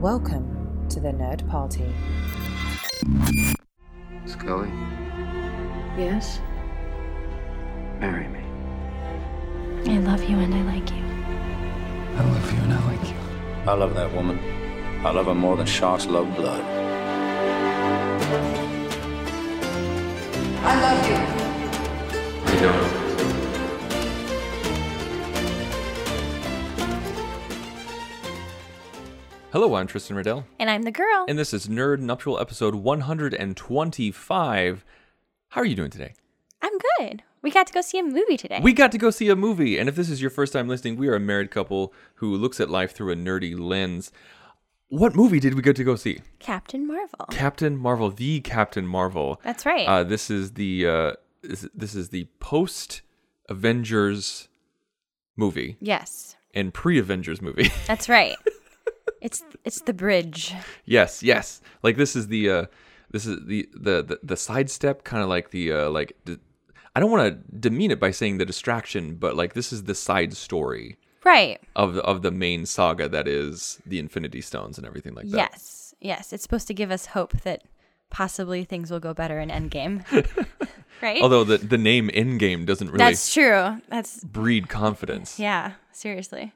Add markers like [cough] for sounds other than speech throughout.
Welcome to the Nerd Party. Scully, Yes? marry me. I love you and I like you. I love you and I like you. I love that woman. I love her more than sharks love blood. I love you. You don't. Hello, I'm Tristan Riddell, And I'm the girl. and this is Nerd Nuptial episode 125. How are you doing today? I'm good. We got to go see a movie today. We got to go see a movie, and if this is your first time listening, we are a married couple who looks at life through a nerdy lens. What movie did we get to go see? Captain Marvel. Captain Marvel, the Captain Marvel. That's right. Uh, this is the uh, this, this is the post Avengers movie yes. and pre Avengers movie. That's right. [laughs] it's it's the bridge. Yes, yes. Like this is the uh this is the the the, the sidestep kind of like the uh like I don't want to demean it by saying the distraction, but like this is the side story Right. of the, of the main saga that is the Infinity Stones and everything like that. Yes. Yes. It's supposed to give us hope that possibly things will go better in Endgame. [laughs] right? Although the the name Endgame doesn't really That's true. That's breed confidence. yeah, seriously.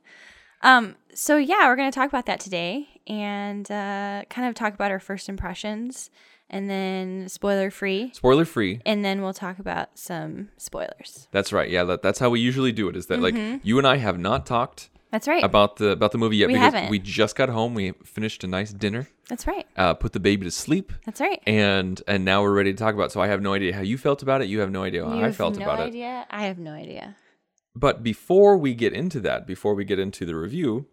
Um so yeah, we're going to talk about that today and uh kind of talk about our first impressions and then spoiler free Spoiler free. and then we'll talk about some spoilers. That's right. Yeah, that, that's how we usually do it. Is that like you and I have not talked That's right. about the about the movie yet We because haven't. we just got home. We finished a nice dinner, That's right. uh, put the baby to sleep, That's right. and and now we're ready to talk about. it. So I have no idea how you felt about it. You have no idea how You I felt no about it. idea. I have no idea. But before we get into that, before we get into the review,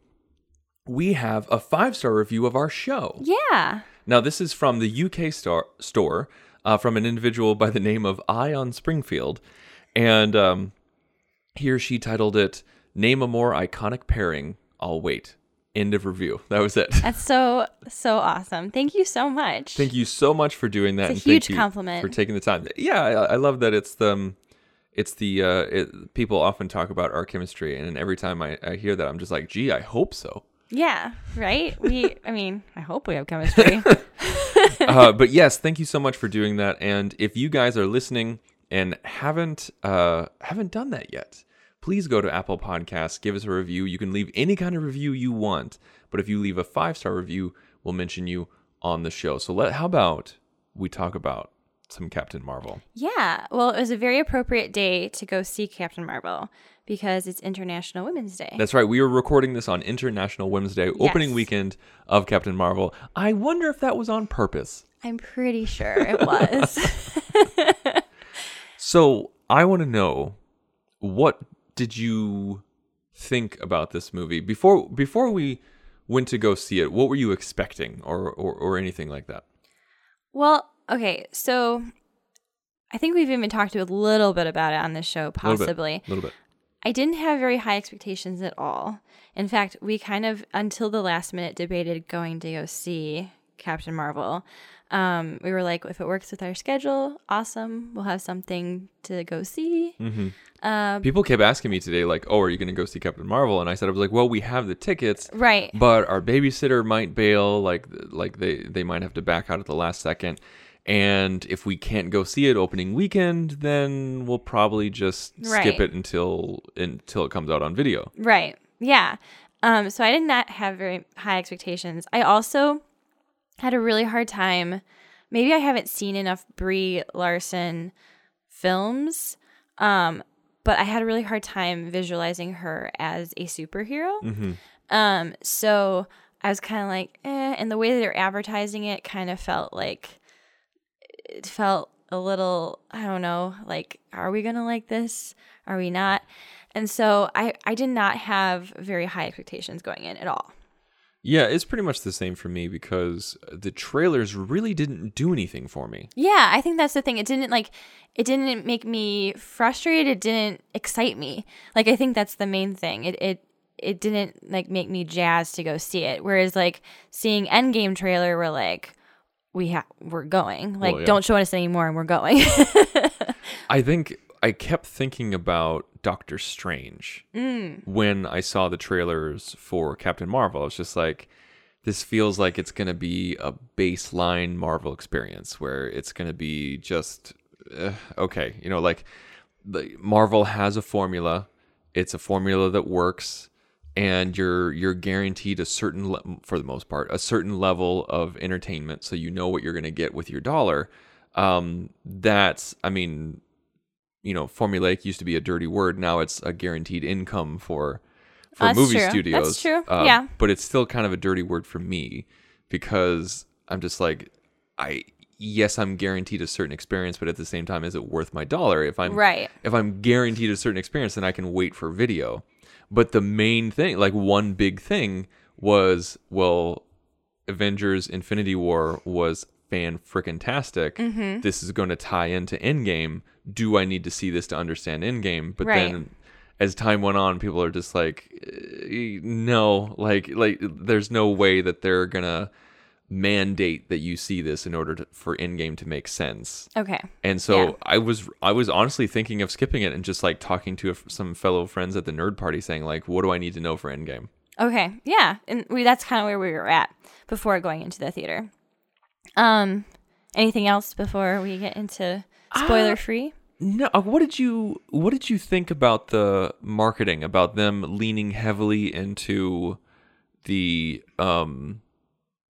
we have a five star review of our show. Yeah. Now this is from the UK star- store uh, from an individual by the name of Ion Springfield, and um, or she titled it "Name a more iconic pairing." I'll wait. End of review. [laughs] That was it. That's so so awesome. Thank you so much. Thank you so much for doing that. It's a huge compliment. for taking the time. Yeah, I, I love that. It's the, um, it's the uh, it, people often talk about our chemistry, and every time I, I hear that, I'm just like, gee, I hope so. Yeah, right? We I mean, I hope we have chemistry. [laughs] [laughs] uh, but yes, thank you so much for doing that. And if you guys are listening and haven't uh, haven't done that yet, please go to Apple Podcasts, give us a review. You can leave any kind of review you want, but if you leave a five star review, we'll mention you on the show. So let how about we talk about some Captain Marvel? yeah. Well, it was a very appropriate day to go see Captain Marvel because it's International Women's Day. That's right. We were recording this on International Women's Day, opening weekend of Captain Marvel. I wonder if that was on purpose. I'm pretty sure it was. [laughs] [laughs] So I want to know what did you think about this movie before before we went to go see it? What were you expecting, or or, or anything like that? well, okay. So I think we've even talked a little bit about it on this show, little possibly. a little bit. I didn't have very high expectations at all. In fact, we kind of, until the last minute, debated going to go see Captain Marvel. Um, we were like, if it works with our schedule, awesome. We'll have something to go see. Um, People kept asking me today, like, "Oh, are you going to go see Captain Marvel?" And I said, "I was like, well, we have the tickets, Right. but our babysitter might bail, like like they they might have to back out at the last second." And if we can't go see it opening weekend, then we'll probably just skip it until until it comes out on video. Right. Yeah. Um, so I did not have very high expectations. I also had a really hard time. Maybe I haven't seen enough Brie Larson films, um, but I had a really hard time visualizing her as a superhero. Um, so I was kind of like, eh, and the way that they're advertising it kind of felt like it felt a little, I don't know, like, are we gonna like this? Are we not? And so I I did not have very high expectations going in at all. Yeah, it's pretty much the same for me because the trailers really didn't do anything for me. Yeah, I think that's the thing. It didn't like it didn't make me frustrated. It didn't excite me. Like I think that's the main thing. It it it didn't like make me jazzed to go see it. Whereas like seeing Endgame trailer, we're like, we have we're going. Like Well, yeah. don't show us anymore, and we're going. [laughs] I think I kept thinking about Doctor Strange when I saw the trailers for Captain Marvel. I was just like, this feels like it's going to be a baseline Marvel experience where it's going to be just uh, okay, you know, like the Marvel has a formula. It's a formula that works and you're you're guaranteed a certain le- for the most part a certain level of entertainment so you know what you're going to get with your dollar um that's i mean you know formulaic used to be a dirty word now it's a guaranteed income for for That's movie true. That's studios true. Uh, Yeah. but it's still kind of a dirty word for me because i'm just like i yes i'm guaranteed a certain experience but at the same time is it worth my dollar if i'm Right. if i'm guaranteed a certain experience then i can wait for video but the main thing like one big thing was well avengers infinity war was fan frickin' tastic Mm-hmm. this is going to tie into endgame do i need to see this to understand endgame but Right. then as time went on people are just like eh, no like like there's no way that they're gonna mandate that you see this in order to, for endgame to make sense okay. and so Yeah. I was I was honestly thinking of skipping it and just like talking to a, some fellow friends at the nerd party, saying like, "What do I need to know for Endgame?" Okay. Yeah. And we that's kind of where we were at before going into the theater. Um anything else before we get into spoiler free? No, uh, what did you what did you think about the marketing about them leaning heavily into the um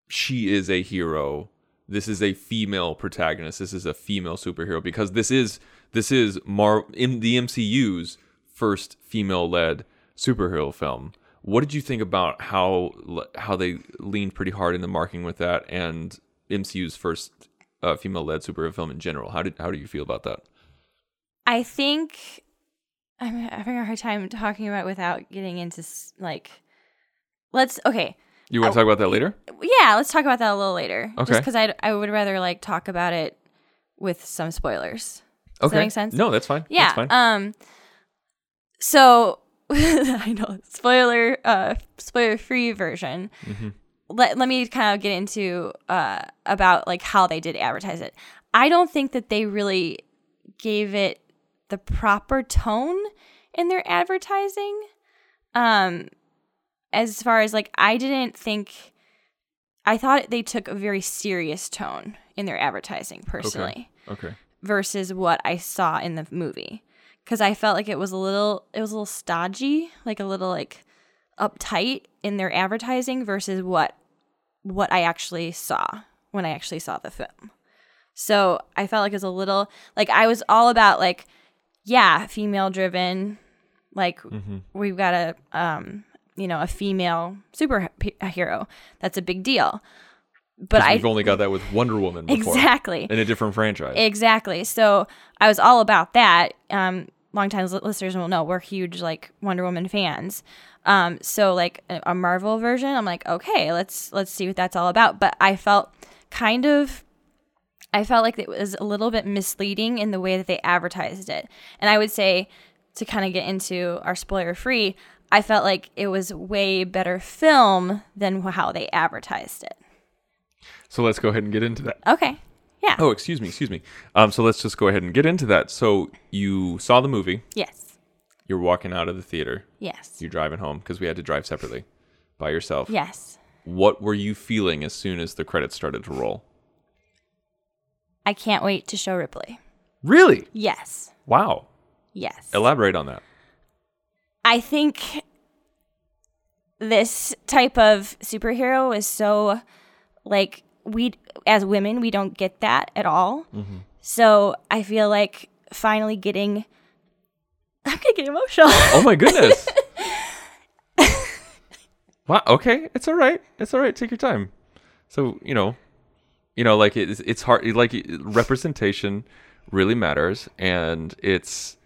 she is a hero. This is a female protagonist. This is a female superhero because this is this is Mar in the MCU's first female-led superhero film. What did you think about how how they leaned pretty hard in the marketing with that and MCU's first uh, female-led superhero film in general? How did how do you feel about that? I think I'm having a hard time talking about it without getting into like let's okay. You want to I- talk about that later? Yeah, let's talk about that a little later. Okay. Just cuz I I would rather like talk about it with some spoilers. Does okay. that make sense? No, that's fine. Yeah. That's fine. Um. So [laughs] I know spoiler uh spoiler free version. Mm-hmm. Let let me kind of get into uh about like how they did advertise it. I don't think that they really gave it the proper tone in their advertising. Um as far as like I didn't think I thought they took a very serious tone in their advertising personally okay. versus what I saw in the movie because I felt like it was a little it was a little stodgy, like a little like uptight in their advertising versus what what I actually saw when I actually saw the film. So I felt like it was a little like I was all about like yeah, female driven, like we've got a um you know a female superhero. That's a big deal. But I we've only got that with Wonder Woman before. exactly In a different franchise. Exactly. So I was all about that. Um, longtime li- listeners will know we're huge like Wonder Woman fans. Um, so like a, a Marvel version, I'm like, okay, let's let's see what that's all about. But I felt kind of, I felt like it was a little bit misleading in the way that they advertised it. And I would say to kind of get into our spoiler free, I felt like it was way better film than how they advertised it. so let's go ahead and get into that. Okay. Yeah. Oh, excuse me, excuse me. Um, so let's just go ahead and get into that. So you saw the movie. Yes. You're walking out of the theater. Yes. You're driving home because we had to drive separately by yourself. Yes. What were you feeling as soon as the credits started to roll? I can't wait to show Ripley. Really? Yes. Wow. Yes. Elaborate on that. I think this type of superhero is so like we as women we don't get that at all. Mm-hmm. So I feel like finally getting [laughs] I'm gonna get emotional. Oh my goodness. [laughs] wow. Okay, it's all right. It's all right. Take your time. So you know, you know, like it's it's hard. Like representation really matters, and it's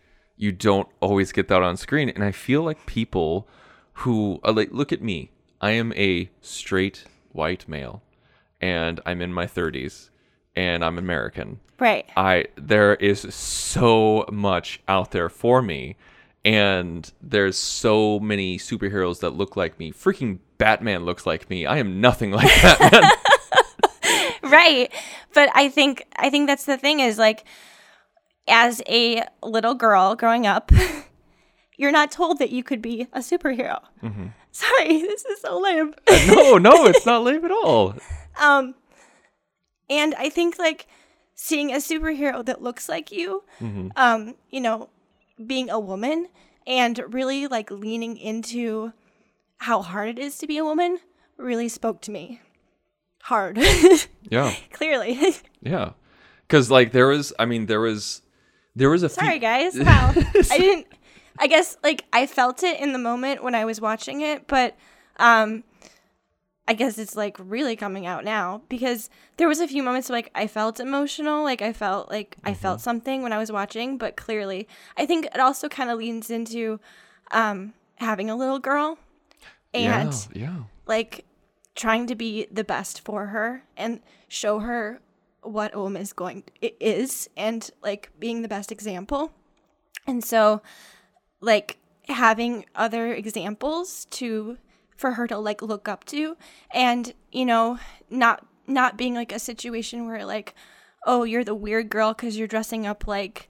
you don't always get that on screen. And I feel like people who uh, like look at me. I am a straight white male, and I'm in my 30s, and I'm American. Right. I there is so much out there for me and there's so many superheroes that look like me. Freaking Batman looks like me. I am nothing like Batman. [laughs] right but i think i think that's the thing is like as a little girl growing up [laughs] you're not told that you could be a superhero [laughs] sorry this is so lame no, no, it's not lame at all. [laughs] um and i think like seeing a superhero that looks like you um you know being a woman and really like leaning into how hard it is to be a woman really spoke to me hard Yeah. clearly Yeah. Cuz like there was I mean there was there was a few- Sorry, guys. [laughs] Wow. I didn't. I guess like I felt it in the moment when I was watching it, but um, I guess it's like really coming out now because there was a few moments like I felt emotional, like I felt like I felt something when I was watching, but clearly I think it also kind of leans into um having a little girl and yeah, yeah. like trying to be the best for her and show her what woman is going i- is and like being the best example. And so like having other examples to for her to like look up to and you know not not being like a situation where like oh you're the weird girl because you're dressing up like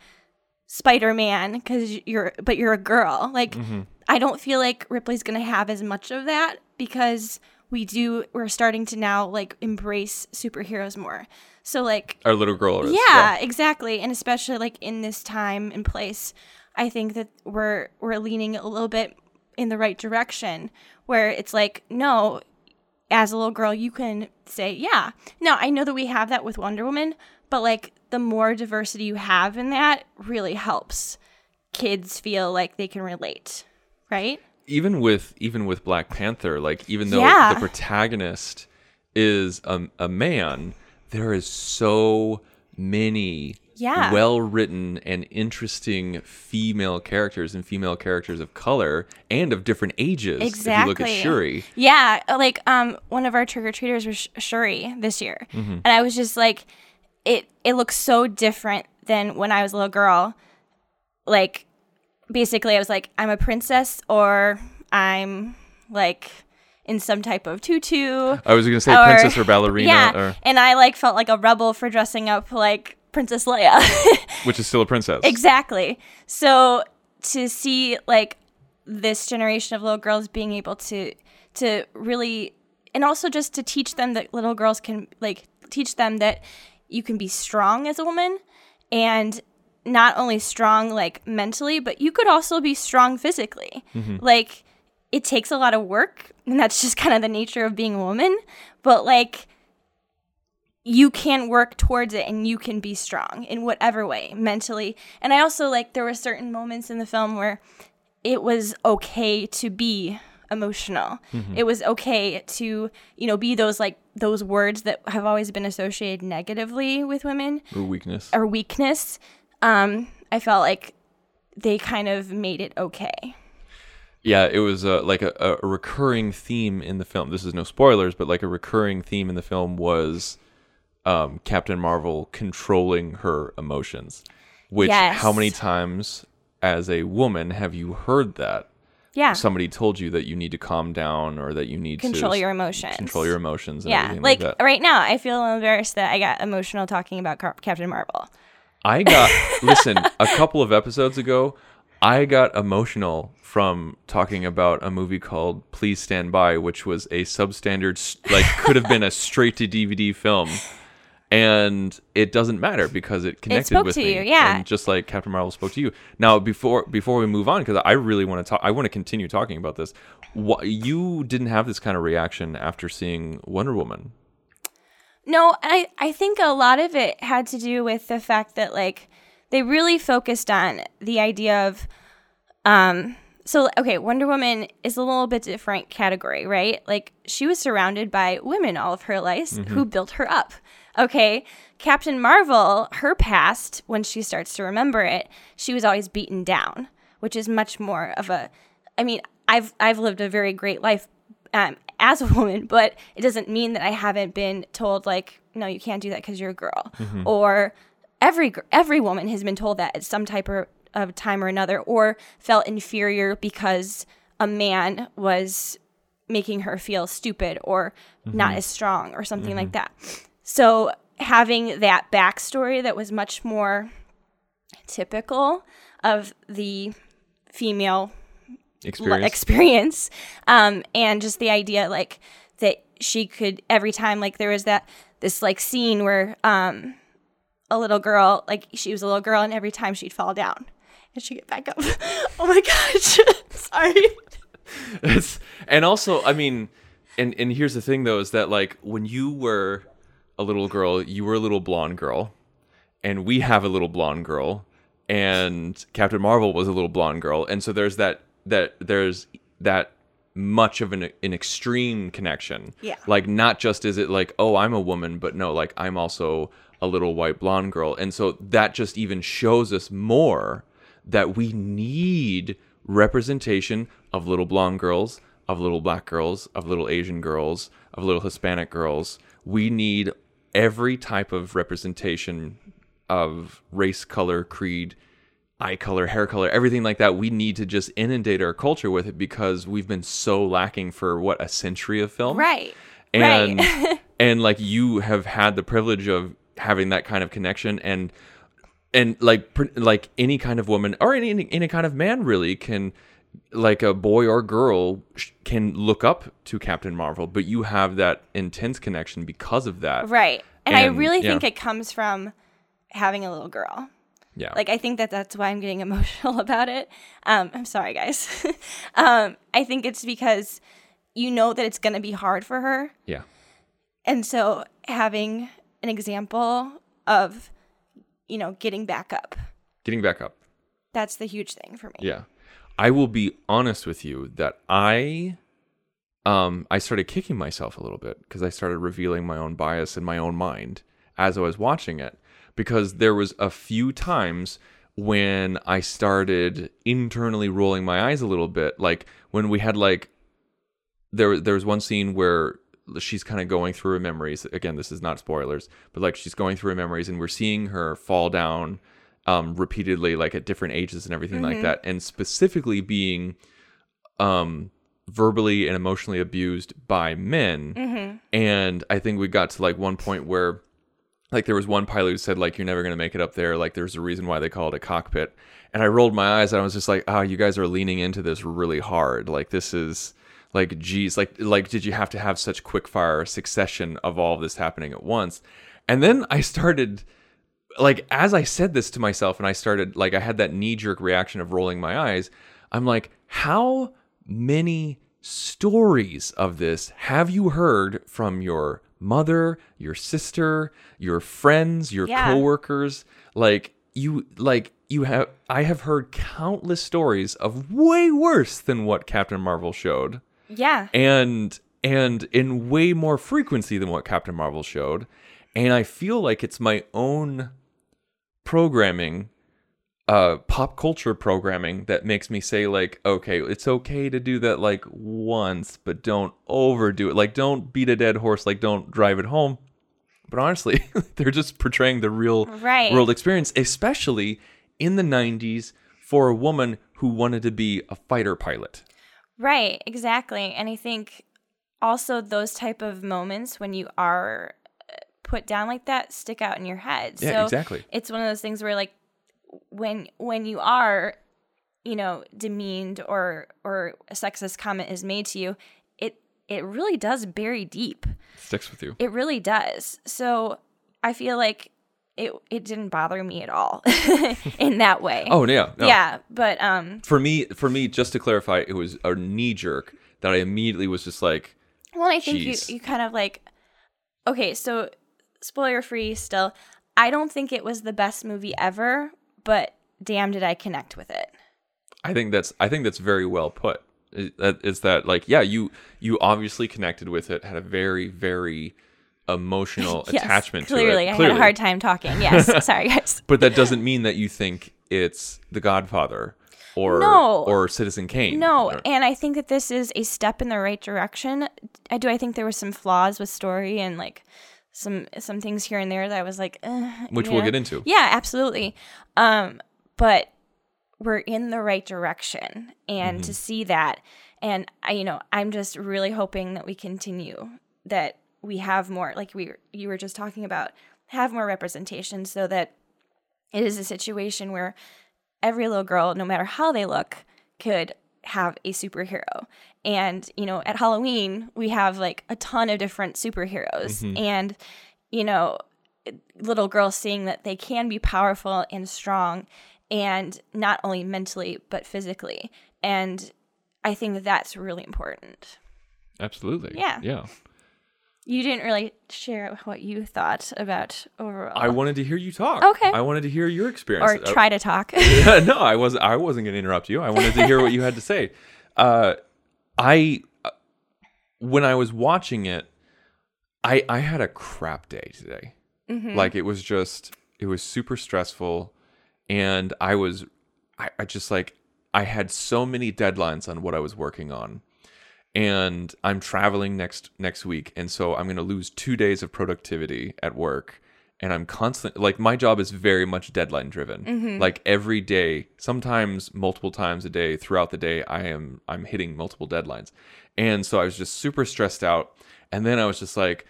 spider-man because you're but you're a girl. Like mm-hmm. i don't feel like ripley's gonna have as much of that because we do we're starting to now like embrace superheroes more so like Our little girl is. yeah, exactly. And especially like in this time and place, I think that we're we're leaning a little bit in the right direction where it's like, no, as a little girl, you can say, yeah. Now, I know that we have that with Wonder Woman, but like the more diversity you have in that really helps kids feel like they can relate, right? Even with even with Black Panther, like even though Yeah. the protagonist is a, a man, there is so many Yeah. well written and interesting female characters and female characters of color and of different ages. Exactly. If you look at Shuri. Yeah, like um, one of our trick or treaters was Shuri this year, and I was just like, it it looks so different than when I was a little girl. Like, basically, I was like, I'm a princess, or I'm like in some type of tutu. I was gonna say or- princess or ballerina Yeah, or and I like felt like a rebel for dressing up like Princess Leia. [laughs] which is still a princess. Exactly. So to see like this generation of little girls being able to to really and also just to teach them that little girls can like teach them that you can be strong as a woman and not only strong like mentally but you could also be strong physically. Mm-hmm. Like it takes a lot of work and that's just [laughs] kind of the nature of being a woman but like you can work towards it and you can be strong in whatever way mentally. And i also like there were certain moments in the film where it was okay to be emotional. Mm-hmm. It was okay to you know be those like those words that have always been associated negatively with women. Or weakness. or weakness um i felt like they kind of made it okay Yeah, it was uh, like a, a recurring theme in the film. This is no spoilers, but like a recurring theme in the film was um, Captain Marvel controlling her emotions. Which, Yes. how many times as a woman have you heard that? yeah Somebody told you that you need to calm down or that you need control to your emotions control your emotions and yeah like, like, right now i feel embarrassed that i got emotional talking about Cap- captain marvel I got listen, a couple of episodes ago, I got emotional from talking about a movie called Please Stand By, which was a substandard like could have been a straight to DVD film. And it doesn't matter because it connected spoke with to me. you, yeah. And just like Captain Marvel spoke to you. Now, before before we move on, because I really want to talk, I want to continue talking about this. Wh- you didn't have this kind of reaction after seeing Wonder Woman. No, I I think a lot of it had to do with the fact that like they really focused on the idea of um so okay, Wonder Woman is a little bit different category, right? Like she was surrounded by women all of her life who built her up. Okay, Captain Marvel, her past when she starts to remember it, she was always beaten down, which is much more of a. I mean, I've I've lived a very great life um, as a [laughs] woman, but it doesn't mean that I haven't been told like, no, you can't do that because you're a girl, mm-hmm. or every every woman has been told that at some type of time or another, or felt inferior because a man was making her feel stupid or not mm-hmm. as strong or something like mm-hmm. that. So having that backstory that was much more typical of the female Experience. experience. Um and just the idea like that she could every time like there was that this like scene where um a little girl like she was a little girl and every time she'd fall down and she'd get back up. [laughs] Oh my gosh. [laughs] Sorry. It's- and also, I mean, and and here's the thing though is that like when you were a little girl, you were a little blonde girl, and we have a little blonde girl, and Captain Marvel was a little blonde girl, and so there's that that there's that much of an an extreme connection. Yeah. Like not just is it like oh I'm a woman, but no like I'm also a little white blonde girl, and so that just even shows us more that we need representation of little blonde girls, of little black girls, of little Asian girls, of little Hispanic girls. We need every type of representation of race, color, creed, eye color, hair color, everything like that. We need to just inundate our culture with it because we've been so lacking for what a century of film? Right. And right. [laughs] and like you have had the privilege of having that kind of connection and and like pr- like any kind of woman or any any, kind of man really can like a boy or girl sh- can look up to Captain Marvel but you have that intense connection because of that. Right. And, i really yeah. think it comes from having a little girl yeah. Like i think that that's why i'm getting [laughs] emotional about it. Um i'm sorry guys. [laughs] Um i think it's because you know that it's going to be hard for her. Yeah. And so having an example of you know getting back up. Getting back up. That's the huge thing for me. Yeah. I will be honest with you that I um I started kicking myself a little bit because I started revealing my own bias in my own mind as I was watching it because there was a few times when I started internally rolling my eyes a little bit like when we had like there there was one scene where she's kind of going through her memories again this is not spoilers but like she's going through her memories and we're seeing her fall down um repeatedly like at different ages and everything like that and specifically being um verbally and emotionally abused by men. And i think we got to like one point where like there was one pilot who said like you're never going to make it up there. Like there's a reason why they call it a cockpit. And i rolled my eyes and i was just like oh you guys are leaning into this really hard. Like this is like geez like like did you have to have such quick fire succession of all of this happening at once? And then i started like as i said this to myself and i started like i had that knee jerk reaction of rolling my eyes i'm like how many stories of this have you heard from your mother your sister your friends your Yeah. coworkers like you like you have i have heard countless stories of way worse than what captain marvel showed yeah and and in way more frequency than what Captain Marvel showed. And I feel like it's my own programming, uh, pop culture programming that makes me say like, okay, it's okay to do that like once, but don't overdo it. Like, don't beat a dead horse. Like, don't drive it home. But honestly, [laughs] they're just portraying the real Right. world experience, especially in the '90s for a woman who wanted to be a fighter pilot. Right, exactly. And I think also those type of moments when you are uh, put down like that stick out in your head. Yeah, so exactly. It's one of those things where like when when you are, you know, demeaned or or a sexist comment is made to you, it it really does bury deep. Sticks with you. It really does. So I feel like it it didn't bother me at all [laughs] in that way. Oh yeah, no. Yeah, but um For me, for me, just to clarify, it was a knee jerk that I immediately was just like, Well, I think you, you kind of like, okay, so spoiler free still. I don't think it was the best movie ever, but damn, did I connect with it. I think that's I think that's very well put. Is that like yeah you you obviously connected with it had a very very emotional [laughs] Yes, attachment clearly, to it. I had a hard time talking. Yes, [laughs] sorry guys. but that doesn't mean that you think it's The Godfather or No. or Citizen Kane. No, and I think that this is a step in the right direction. I do. I think there were some flaws with story and like some some things here and there that I was like, uh, Which we'll know? get into. Yeah, absolutely. Um, but we're in the right direction, and Mm-hmm. to see that, and I, you know, I'm just really hoping that we continue that we have more, like we you were just talking about, have more representation, so that it is a situation where every little girl, no matter how they look, could have a superhero. And, you know, at Halloween, we have like a ton of different superheroes. And, you know, little girls seeing that they can be powerful and strong and not only mentally, but physically. And I think that that's really important. Absolutely. Yeah. Yeah. You didn't really share what you thought about overall. I wanted to hear you talk. Okay. I wanted to hear your experience. or Uh, try to talk. [laughs] no, I was I wasn't going to interrupt you. I wanted to hear what you had to say. Uh, I uh, when I was watching it, I I had a crap day today. Like it was just it was super stressful, and I was I, I just like I had so many deadlines on what I was working on. And I'm traveling next next week, and so I'm gonna lose two days of productivity at work and I'm constantly like my job is very much deadline driven. Mm-hmm. Like every day, sometimes multiple times a day throughout the day, I am I'm hitting multiple deadlines. And so I was just super stressed out. And then I was just like,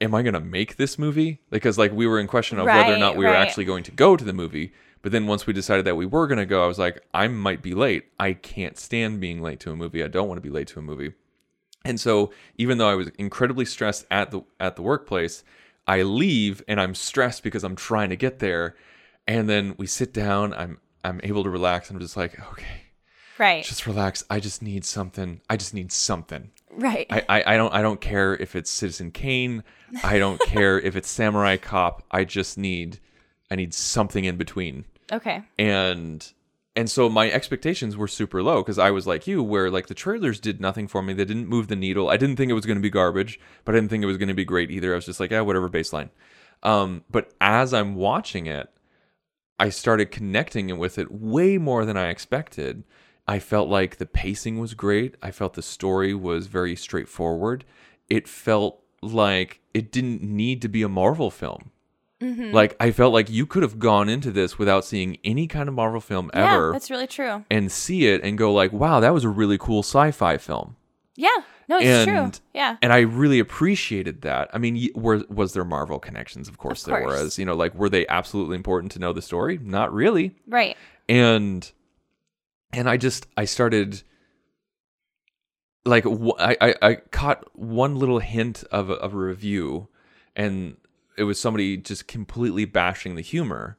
am I gonna make this movie? Because like we were in question of whether or not Right, we were actually going to go to the movie. But then once we decided that we were gonna go, I was like, I might be late. I can't stand being late to a movie. I don't want to be late to a movie. And so even though I was incredibly stressed at the at the workplace, I leave and I'm stressed because I'm trying to get there. And then we sit down, I'm I'm able to relax. and I'm just like, okay, right. just relax. I just need something. I just need something. right. I, I, I don't I don't care if it's Citizen Kane. I don't [laughs] care if it's Samurai Cop. I just need I need something in between okay. and and so my expectations were super low because I was like you, where like the trailers did nothing for me. They didn't move the needle. I didn't think it was going to be garbage, but I didn't think it was going to be great either. I was just like, yeah, whatever, baseline. Um, but as I'm watching it, I started connecting with it way more than I expected. I felt like the pacing was great. I felt the story was very straightforward. It felt like it didn't need to be a Marvel film. Mm-hmm. Like I felt like you could have gone into this without seeing any kind of Marvel film ever Yeah, that's really true. and see it and go like, "Wow, that was a really cool sci-fi film." Yeah. No, it's true. Yeah. And I really appreciated that. I mean, were was there Marvel connections? Of course Of there course. was. You know, like were they absolutely important to know the story? Not really. Right. And and I just I started like I, I I caught one little hint of a, of a review, and it was somebody just completely bashing the humor,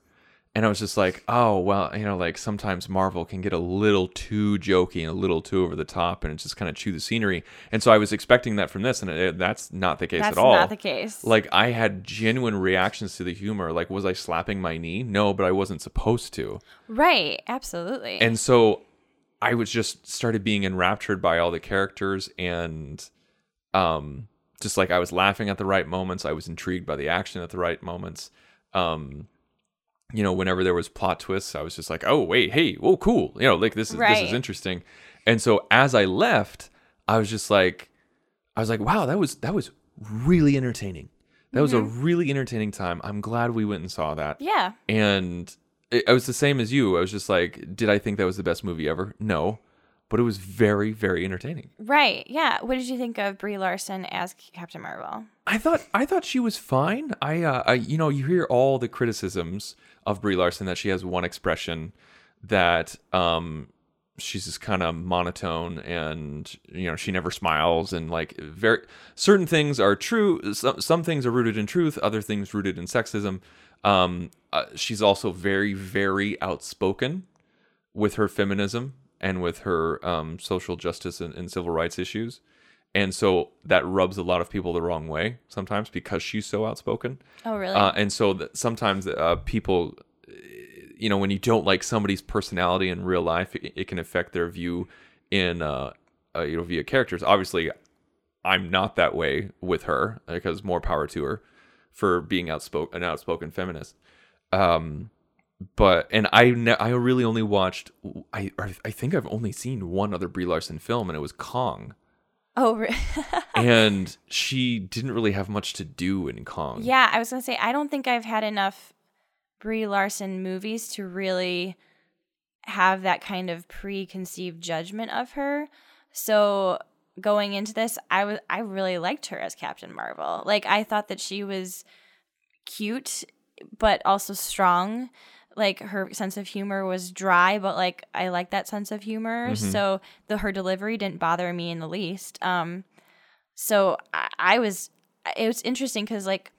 and I was just like, oh well, you know, like sometimes Marvel can get a little too jokey and a little too over the top, and just kind of chew the scenery. And so I was expecting that from this, and it, that's not the case That's at all. not the case. Like I had genuine reactions to the humor. Like, was I slapping my knee? No, but I wasn't supposed to. right. Absolutely. And so I was just started being enraptured by all the characters and um just like I was laughing at the right moments, I was intrigued by the action at the right moments. Um you know, whenever there was plot twists, I was just like, "Oh, wait, hey, oh, cool." You know, like this is this is interesting. And so as I left, I was just like I was like, "Wow, that was that was really entertaining." That was a really entertaining time. I'm glad we went and saw that yeah. and it, I was the same as you. I was just like, did I think that was the best movie ever? No, but it was very, very entertaining. Right. Yeah. What did you think of Brie Larson as Captain Marvel? I thought, I thought she was fine. I, uh, I, you know, you hear all the criticisms of Brie Larson that she has one expression that, um, she's just kind of monotone and you know she never smiles and like very certain things are true some, some things are rooted in truth other things rooted in sexism um uh, she's also very very outspoken with her feminism and with her um social justice and, and civil rights issues and so that rubs a lot of people the wrong way sometimes because she's so outspoken Oh, really? uh, and so th- sometimes uh, people, you know when you don't like somebody's personality in real life, it, it can affect their view in uh, uh, you know via characters. Obviously, I'm not that way with her because more power to her for being outspoken an outspoken feminist. Um, but and I ne- I really only watched I I think I've only seen one other Brie Larson film and it was Kong. Oh, [laughs] and she didn't really have much to do in Kong. yeah. I was gonna say I don't think I've had enough Brie Larson movies to really have that kind of preconceived judgment of her. So going into this, I was I really liked her as Captain Marvel. Like I thought that she was cute but also strong. Like her sense of humor was dry, but like I like that sense of humor. So the her delivery didn't bother me in the least. Um, so I, I was it was interesting because like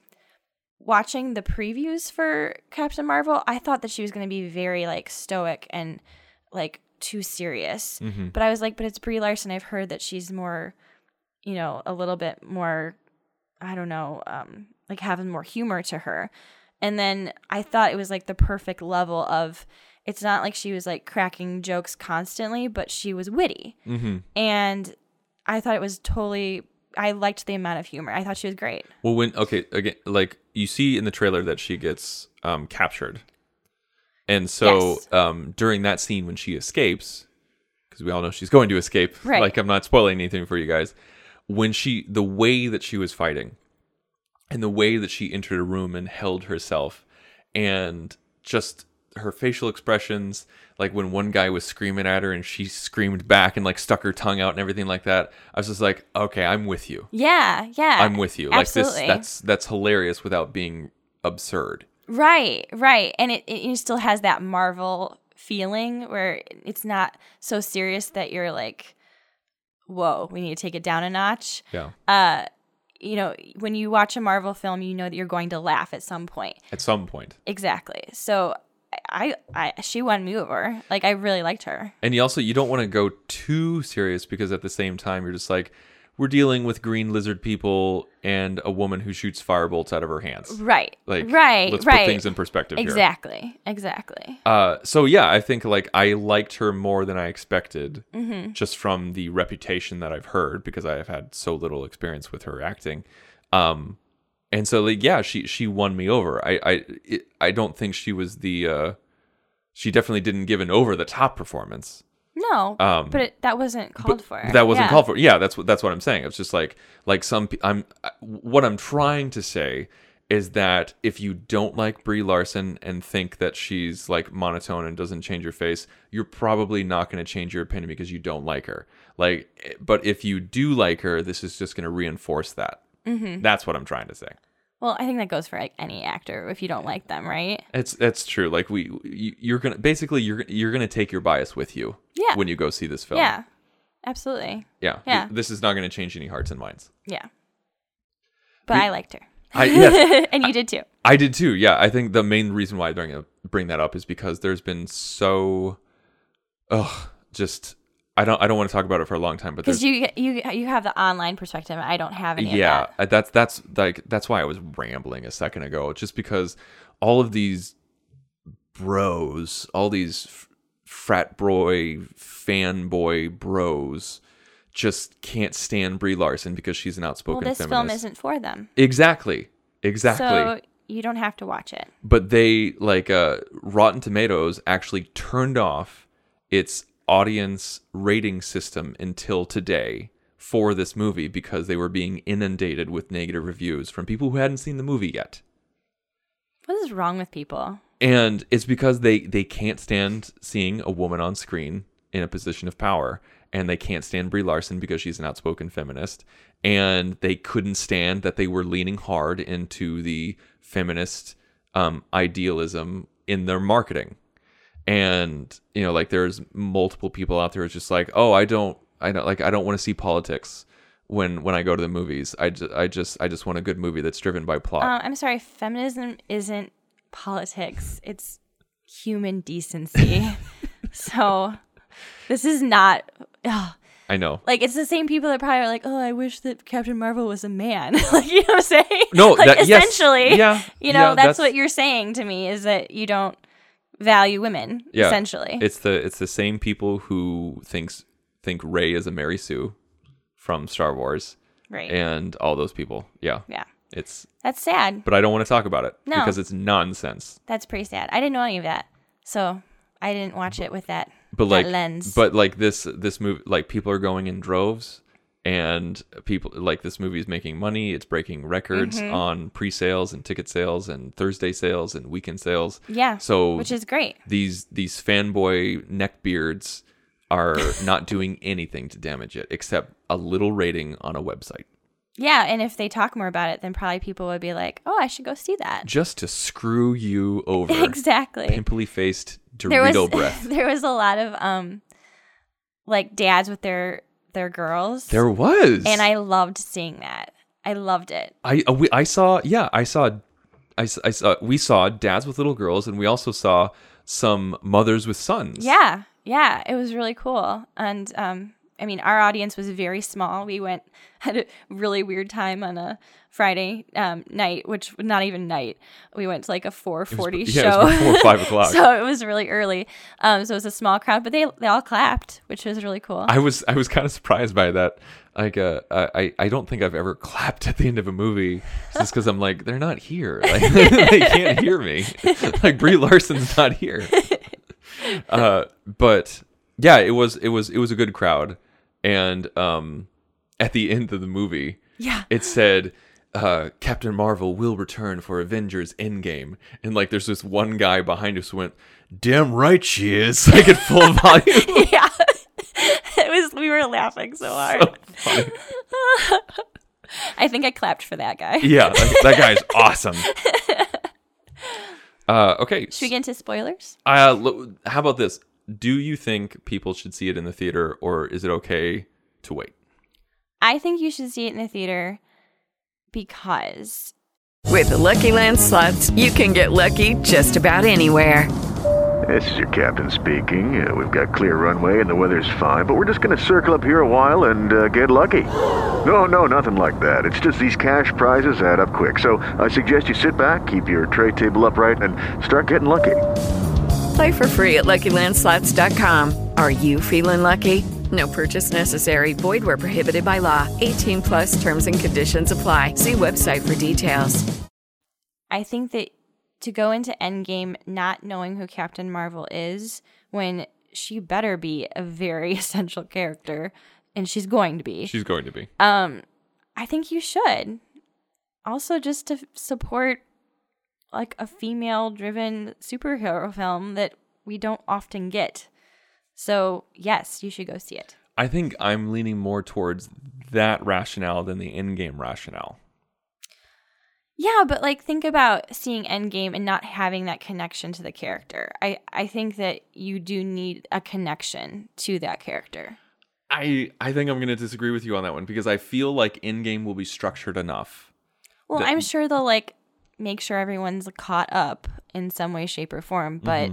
watching the previews for Captain Marvel, I thought that she was going to be very like stoic and like too serious. But I was like, but it's Brie Larson. I've heard that she's more, you know, a little bit more, I don't know, um, like having more humor to her. And then I thought it was like the perfect level of. It's not like she was like cracking jokes constantly, but she was witty, Mm-hmm. and I thought it was totally. I liked the amount of humor. I thought she was great. Well, when okay, again, like you see in the trailer that she gets um, captured, and so Yes. um, during that scene when she escapes, because we all know she's going to escape. Right. Like I'm not spoiling anything for you guys. When she, the way that she was fighting, and the way that she entered a room and held herself, and just her facial expressions, like when one guy was screaming at her and she screamed back and like stuck her tongue out and everything like that. I was just like, okay, I'm with you. Yeah, yeah. I'm with you. Like Absolutely. this that's that's hilarious without being absurd. Right, right. And it, it still has that Marvel feeling where it's not so serious that you're like, whoa, we need to take it down a notch. Yeah. Uh, you know, when you watch a Marvel film, you know that you're going to laugh at some point. At some point. Exactly. So I, I, she won me over. Like I really liked her. And you also you don't want to go too serious because at the same time you're just like we're dealing with green lizard people and a woman who shoots firebolts out of her hands. Right. Like right. let's right. put things in perspective here. Exactly. Exactly. Uh, so yeah, I think like I liked her more than I expected, Mm-hmm. just from the reputation that I've heard because I have had so little experience with her acting. Um, and so like yeah, she she won me over. I I it, I don't think she was the. Uh, she definitely didn't give an over the top performance. No, Um, but it, that wasn't called for. That wasn't Yeah. called for. Yeah, that's what that's what I'm saying. It's just like like some I'm what I'm trying to say is that if you don't like Brie Larson and think that she's like monotone and doesn't change your face, you're probably not going to change your opinion because you don't like her. Like, eh, but if you do like her, this is just going to reinforce that. Mm-hmm. That's what I'm trying to say. Well, I think that goes for like any actor if you don't like them, right? It's that's true. Like we, you, you're gonna basically you're you're gonna take your bias with you. Yeah. When you go see this film. Yeah, absolutely. Yeah. Yeah. This is not going to change any hearts and minds. Yeah. But We- I liked her. I yes. [laughs] and you did too. I did too. Yeah, I think the main reason why I bring bring that up is because there's been so, ugh, just I don't I don't want to talk about it for a long time, but Because you you you have the online perspective. I don't have any. yeah, that. uh, that's that's like that's why I was rambling a second ago, just because all of these bros, all these frat boy fanboy bros, just can't stand Brie Larson because she's an outspoken Well, this feminist. film isn't for them. exactly, exactly. So you don't have to watch it. but they like uh rotten tomatoes actually turned off its audience rating system until today for this movie because they were being inundated with negative reviews from people who hadn't seen the movie yet What is wrong with people? and it's because they they can't stand seeing a woman on screen in a position of power and they can't stand Brie Larson because she's an outspoken feminist and they couldn't stand that they were leaning hard into the feminist um, idealism in their marketing and you know like there's multiple people out there who's just like oh I don't I don't like I don't want to see politics when when I go to the movies I just I just I just want a good movie that's driven by plot Uh, I'm sorry. Feminism isn't politics. It's human decency. [laughs] so this is not. ugh. I know like it's the same people that probably are like, oh, I wish that Captain Marvel was a man. [laughs] like you know what I'm saying? No, [laughs] like that- yes. essentially, Yeah, You know, yeah, that's, that's- what you're saying to me is that you don't value women Yeah, essentially. It's the it's the same people who thinks think Rey is a Mary Sue from Star Wars right. and all those people. Yeah, yeah. it's. That's sad. But I don't want to talk about it No. because it's nonsense. That's pretty sad. I didn't know any of that. So I didn't watch it with that, But that like, lens. but like this this movie, like people are going in droves, and people like this movie is making money. It's breaking records Mm-hmm. on pre-sales and ticket sales and Thursday sales and weekend sales. yeah. So which is great. these these fanboy neckbeards are [laughs] not doing anything to damage it except a little rating on a website Yeah, and if they talk more about it, then probably people would be like, "Oh, I should go see that." just to screw you over. [laughs] exactly. Pimply faced There was Dorito [laughs] breath. there was a lot of um, like dads with their their girls. There was, and I loved seeing that. I loved it. I uh, we, I saw yeah I saw I, I saw we saw dads with little girls and we also saw some mothers with sons. Yeah, yeah, it was really cool. And um, I mean, our audience was very small. We went [laughs] had a really weird time on a Friday um, night, which was not even night. We went to like a four forty yeah, show. before five [laughs] o'clock. so it was really early. Um, so it was a small crowd, but they they all clapped, which was really cool. I was I was kind of surprised by that. Like uh, I I don't think I've ever clapped at the end of a movie just because I'm like they're not here. [laughs] Like, they can't hear me. like Brie Larson's not here. Uh, but yeah, it was it was it was a good crowd, and um, at the end of the movie, yeah. it said. Uh, Captain Marvel will return for Avengers Endgame, and like, there's this one guy behind us who went, "Damn right she is!" [laughs] Like at full [laughs] volume. yeah. [laughs] it was we were laughing so hard. Funny. I think I clapped for that guy. Yeah, that, that guy's awesome. Uh, okay. Should we get into spoilers? Uh, how about this? Do you think people should see it in the theater, or is it okay to wait? I think you should see it in the theater because With the Lucky Land slots, you can get lucky just about anywhere. This is your captain speaking. Uh, we've got clear runway and the weather's fine, but we're just going to circle up here a while and uh, get lucky. No, no, nothing like that. It's just these cash prizes add up quick. So I suggest you sit back, keep your tray table upright, and start getting lucky. Play for free at LuckyLandSlots.com. Are you feeling lucky? No purchase necessary. Void where prohibited by law. 18 plus terms and conditions apply. See website for details. I think that to go into Endgame not knowing who Captain Marvel is when she better be a very [laughs] essential character and she's going to be. She's going to be. Um I think you should. Also just to support like a female driven superhero film that we don't often get. So, yes, you should go see it. I think I'm leaning more towards that rationale than the Endgame rationale. Yeah, but like think about seeing Endgame and not having that connection to the character. I I think that you do need a connection to that character. I I think I'm going to disagree with you on that one because I feel like Endgame will be structured enough. Well, The- I'm sure they'll like make sure everyone's caught up in some way shape or form, but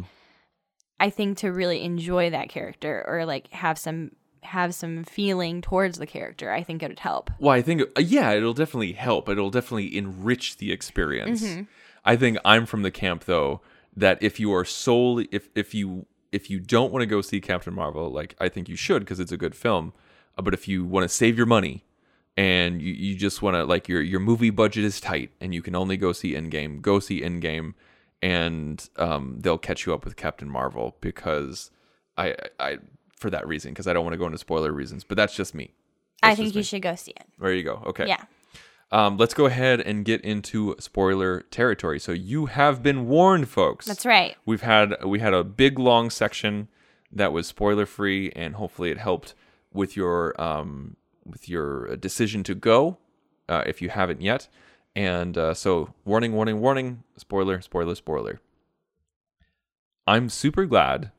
I think to really enjoy that character or like have some have some feeling towards the character, I think it would help. Well, I think uh, yeah, it'll definitely help. It'll definitely enrich the experience. I think I'm from the camp though that if you are solely if if you if you don't want to go see Captain Marvel, like I think you should because it's a good film. Uh, but if you want to save your money and you, you just want to like your your movie budget is tight and you can only go see Endgame, go see Endgame, and um, they'll catch you up with Captain Marvel because I I for that reason because I don't want to go into spoiler reasons. But that's just me. I think you me. should go see it. There you go. Okay. Yeah. Um, let's go ahead and get into spoiler territory. So you have been warned, folks. That's right. We've had we had a big long section that was spoiler free, and hopefully it helped with your um, with your decision to go uh, if you haven't yet. And uh, so, warning, warning, warning! Spoiler, spoiler, spoiler. I'm super glad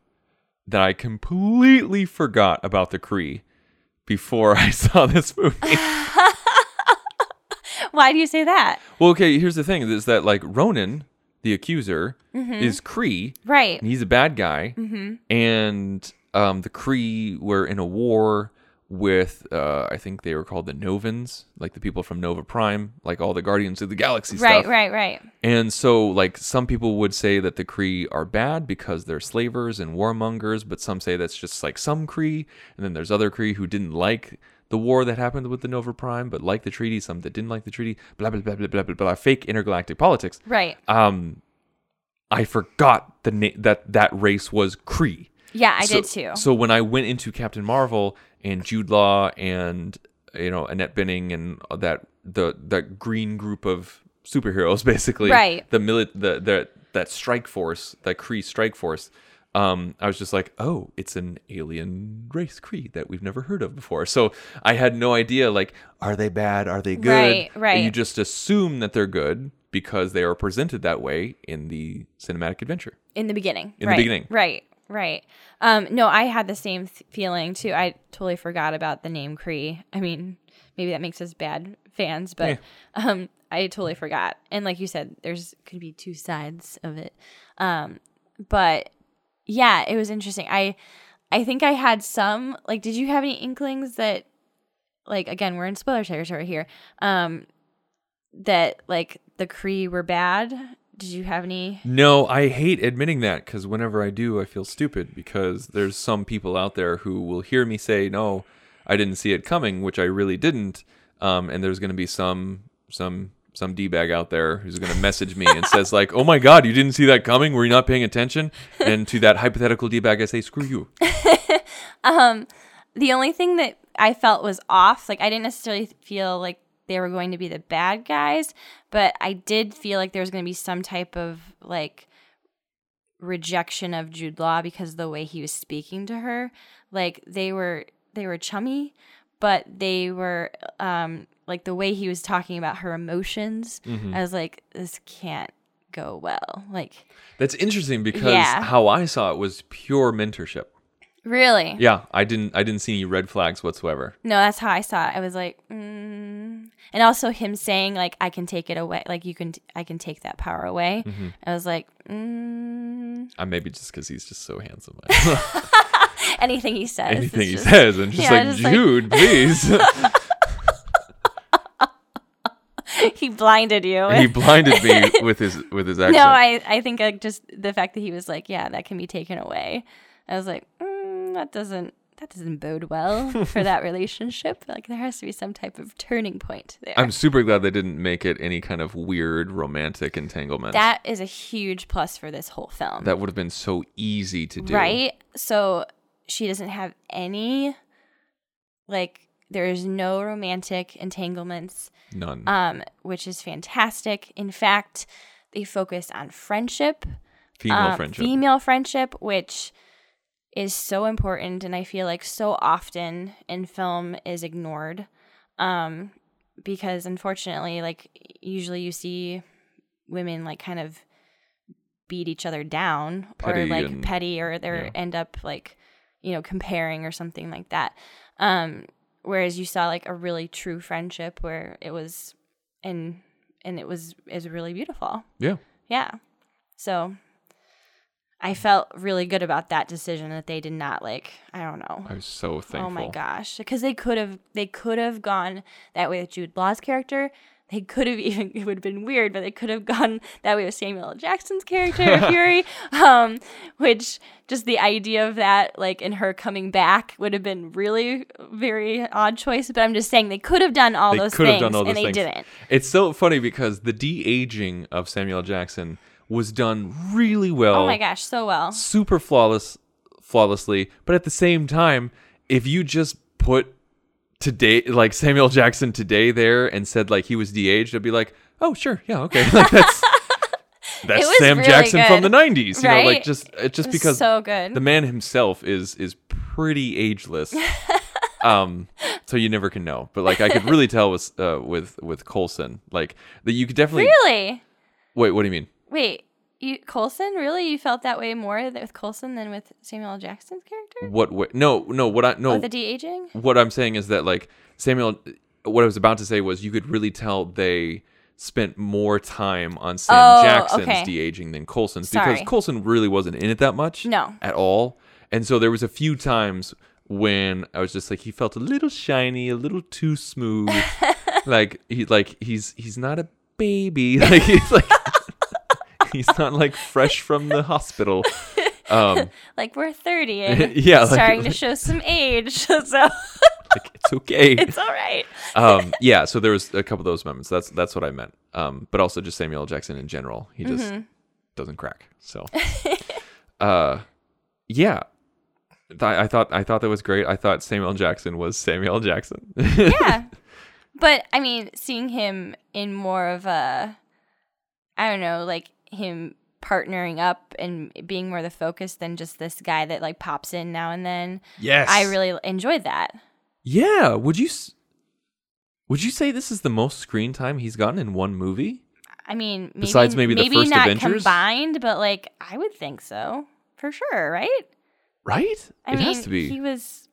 that I completely forgot about the Kree before [laughs] I saw this movie. [laughs] Why do you say that? Well, okay, here's the thing is that like Ronan, the accuser, is Kree. Right. And he's a bad guy. Mm-hmm. And um, the Kree were in a war with uh, I think they were called the Novans, like the people from Nova Prime, like all the Guardians of the Galaxy Right, stuff. right, right. right. And so, like, some people would say that the Kree are bad because they're slavers and warmongers, but some say that's just like some Kree. And then there's other Kree who didn't like the war that happened with the Nova Prime, but liked the treaty. Some that didn't like the treaty. Blah blah blah blah blah blah. blah. Fake intergalactic politics. Right. Um, I forgot the na- that that race was Kree. Yeah, I So- did too. So when I went into Captain Marvel and Jude Law and you know Annette Bening and that the that green group of superheroes [laughs] basically Right. the mili- the the that strike force that Kree strike force um I was just like oh it's an alien race Kree that we've never heard of before so I had no idea like are they bad are they good Right, right. you just assume that they're good because they are presented that way in the cinematic adventure in the beginning. In the beginning. Right. Right. Um, no, I had the same th- feeling too. I totally forgot about the name Kree. I mean, maybe that makes us bad fans, but um, I totally forgot. And like you said, there's could be two sides of it. Um, but yeah, it was interesting. I I think I had some like. Did you have any inklings that like again we're in spoiler territory here? Um, that like the Kree were bad. Did you have any? No, I hate admitting that because whenever I do, I feel stupid because there's some people out there who will hear me say, "No, I didn't see it coming," which I really didn't. Um, and there's going to be some some some d bag out there who's going to message me and says like, "Oh my god, you didn't see that coming? Were you not paying attention?" And to that hypothetical d bag, I say, "Screw you." [laughs] Um, the only thing that I felt was off, like I didn't necessarily feel like they were going to be the bad guys, but I did feel like there was going to be some type of like rejection of Jude Law because of the way he was speaking to her. Like they were they were chummy, but they were um like the way he was talking about her emotions. I was like, this can't go well. Like That's interesting because Yeah. how I saw it was pure mentorship. really? Yeah, I didn't I didn't see any red flags whatsoever. No, that's how I saw it. I was like, mm. And also him saying like, "I can take it away." Like you can, t- I can take that power away. Mm-hmm. I was like, mm. Uh, maybe just because he's just so handsome. [laughs] [laughs] anything he says, Anything he just- says, I'm just Yeah, like, just like- [laughs] please. he blinded you. he blinded me with his with his accent. no, I, I think like just the fact that he was like, "Yeah, that can be taken away." I was like, mm, that doesn't. That doesn't bode well for that [laughs] relationship. Like there has to be some type of turning point there. I'm super glad they didn't make it any kind of weird romantic entanglement. that is a huge plus for this whole film. that would have been so easy to do. Right? So she doesn't have any like there's no romantic entanglements None. um which is fantastic. In fact, they focus on friendship, Female uh, friendship. female friendship which is so important and I feel like so often in film is ignored. Um because unfortunately like usually you see women like kind of beat each other down or like and- petty or they yeah. end up like you know comparing or something like that um whereas you saw like a really true friendship where it was and and it was is really beautiful yeah. yeah so i felt really good about that decision that they did not like i don't know I was so thankful. Oh my gosh, because they could have they could have gone that way with Jude Law's character. They could have [laughs] even it would have been weird, but they could have gone that way with Samuel L. Jackson's character [laughs] Fury, um, which just the idea of that, like in her coming back, would have been really very odd choice. But I'm just saying they could have done all They those things, all those and they didn't. It's so funny because the de aging of Samuel L. Jackson was done really well. Oh my gosh, so well. super flawless flawlessly. But at the same time if you just put today like samuel jackson today there and said like he was de-aged i'd be like oh sure. Yeah okay. [laughs] Like that's that's [laughs] sam really jackson from the 90s you know like just it's just It because so good. the man himself is is pretty ageless. [laughs] Um so you never can know. But like i could really tell with uh with with coulson. Like that you could definitely Really? wait what do you mean Wait, you Coulson? Really? You felt that way more with Coulson than with Samuel L. Jackson's character? what way no no what i no Oh, the de aging? what I'm saying is that like Samuel, what I was about to say was you could really tell they spent more time on Sam Oh, Jackson's okay. de aging than Coulson's Sorry. because Coulson really wasn't in it that much, No. at all. And so there was a few times when I was just like he felt a little shiny, a little too smooth. [laughs] like he like he's he's not a baby. [laughs] Like he's like he's not like fresh from the hospital. Um [laughs] Like we're 30 [laughs] and Yeah, like- starting to show some age. [laughs] So like it's okay. it's all right. um yeah, so there was a couple of those moments. That's that's what I meant. Um but also just Samuel Jackson in general. He just Mm-hmm. doesn't crack. So uh yeah. Th- I thought I thought that was great. I thought Samuel Jackson was Samuel Jackson. yeah. But I mean, seeing him in more of a, I don't know, like him partnering up and being more the focus than just this guy that like pops in now and then. yes. I really enjoyed that. Yeah. Would you Would you say this is the most screen time he's gotten in one movie? I mean, maybe, Besides maybe the first not Avengers? combined, but like I would think so for sure, right? Right? I it mean, has to be. he was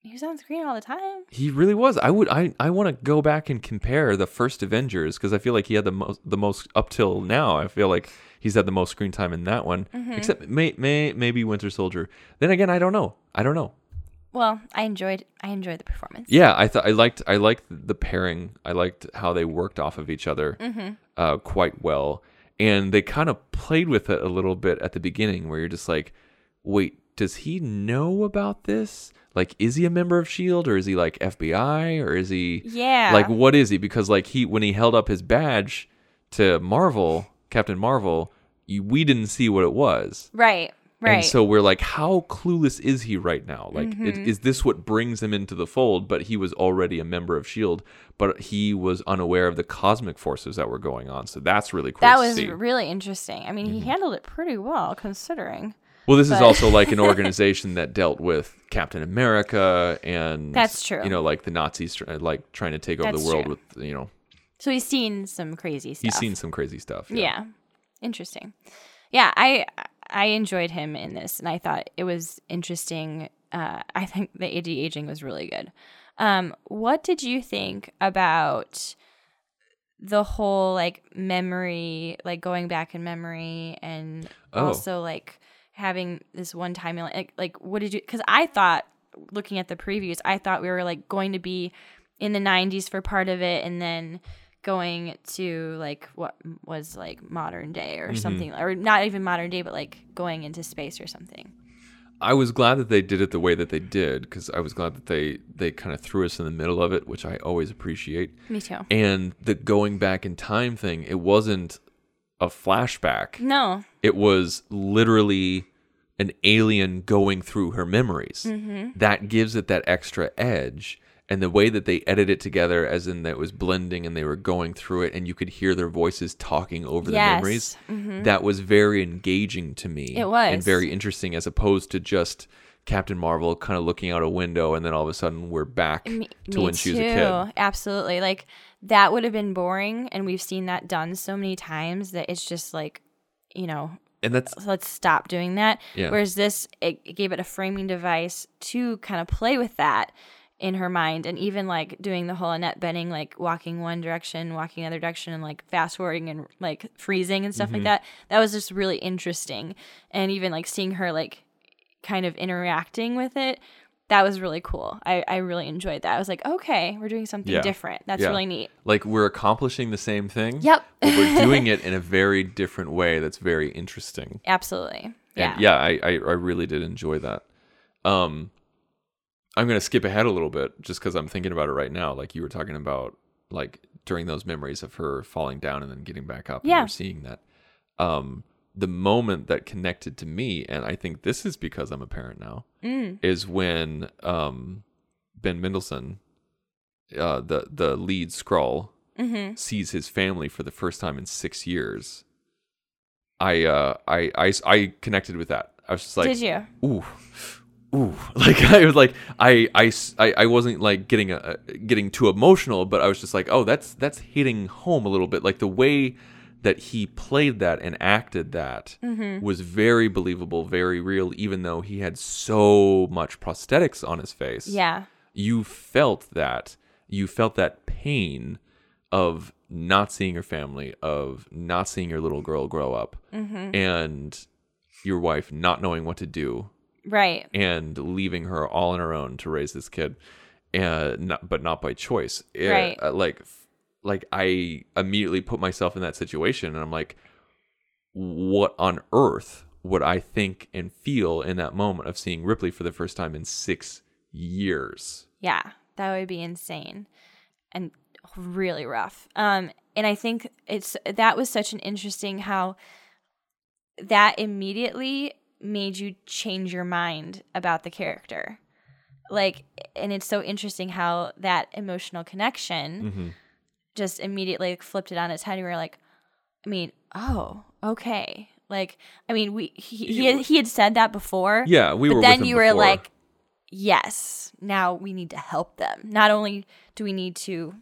he was on screen all the time. He really was. I would. I. I want to go back and compare the first Avengers because I feel like he had the most. The most up till now. I feel like he's had the most screen time in that one. Mm-hmm. Except may, may maybe Winter Soldier. Then again, I don't know. I don't know. Well, I enjoyed I enjoyed the performance. Yeah, I thought I liked. I liked the pairing. I liked how they worked off of each other Mm-hmm. uh, quite well, and they kind of played with it a little bit at the beginning, where you're just like, wait, does he know about this? Like, is he a member of Shield or is he like FBI or is he? Yeah. Like, what is he? Because like he when he held up his badge to Marvel, Captain Marvel, you, we didn't see what it was. Right. Right. And so we're like, how clueless is he right now? Like, Mm-hmm. is, is this what brings him into the fold? But he was already a member of S.H.I.E.L.D., but he was unaware of the cosmic forces that were going on. So that's really cool that was see. Mm-hmm. really interesting. I mean, he handled it pretty well considering. Well, this is also like an [laughs] organization that dealt with Captain America and. That's true. You know, like the Nazis, like trying to take over That's the world true. with, you know, So he's seen some crazy stuff. he's seen some crazy stuff. Yeah. Interesting. Yeah, I I enjoyed him in this and I thought it was interesting. Uh, I think the AD aging was really good. Um, what did you think about the whole like memory, like going back in memory and Oh. also like having this one time like like what did you cuz I thought looking at the previews, I thought we were like going to be in the 90s for part of it and then going to like what was like modern day or mm-hmm. something or not even modern day but like going into space or something. I was glad that they did it the way that they did because I was glad that they they kind of threw us in the middle of it, which I always appreciate. Me too. And the going back in time thing, it wasn't a flashback. No. It was literally an alien going through her memories. Mm-hmm. That gives it that extra edge. And the way that they edited it together, as in that it was blending and they were going through it, and you could hear their voices talking over Yes. the memories, that was very engaging to me. It was. And very interesting, as opposed to just Captain Marvel kind of looking out a window, and then all of a sudden we're back Me, to me when she was a kid. Absolutely. Like that would have been boring and we've seen that done so many times that it's just like, you know, And that's let's stop doing that. Yeah. Whereas this, it, it gave it a framing device to kind of play with that in her mind, and even like doing the whole Annette Bening, like walking one direction, walking another direction, and like fast forwarding and like freezing and Mm-hmm. stuff like that. That was just really interesting, and even like seeing her like kind of interacting with it. That was really cool. I, I really enjoyed that. I was like, okay, we're doing something Yeah. different. That's Yeah. really neat. like we're accomplishing the same thing. Yep. but we're [laughs] doing it in a very different way that's very interesting. Absolutely. Yeah. And yeah, I, I, I really did enjoy that. Um, I'm gonna skip ahead a little bit just because I'm thinking about it right now. Like you were talking about, like during those memories of her falling down and then getting back up. and Yeah. we're seeing that. Um, the moment that connected to me, and I think this is because I'm a parent now, Mm. is when um, Ben Mendelsohn, uh, the the lead Skrull, Mm-hmm. sees his family for the first time in six years. I uh I I I connected with that. I was just like, Did you? ooh, ooh, [laughs] like I was like I I I, I wasn't like getting a, getting too emotional, but I was just like, oh, that's that's hitting home a little bit. Like the way that he played that and acted that Mm-hmm. was very believable, very real, even though he had so much prosthetics on his face Yeah. you felt that you felt that pain of not seeing your family of not seeing your little girl grow up Mm-hmm. and your wife not knowing what to do Right. and leaving her all on her own to raise this kid, and not, but not by choice. Uh, Right. uh, like, like I immediately put myself in that situation, and I'm like, what on earth would I think and feel in that moment of seeing Ripley for the first time in six years? Yeah, that would be insane and really rough. Um, and I think it's that was such an interesting how that immediately made you change your mind about the character. Like, and it's so interesting how that emotional connection Mm-hmm. Just immediately like, flipped it on its head. You were like, I mean, oh, okay. Like, I mean, we he he had, he had said that before. Yeah, we but were. then you were like, yes, now we need to help them. Not only do we need to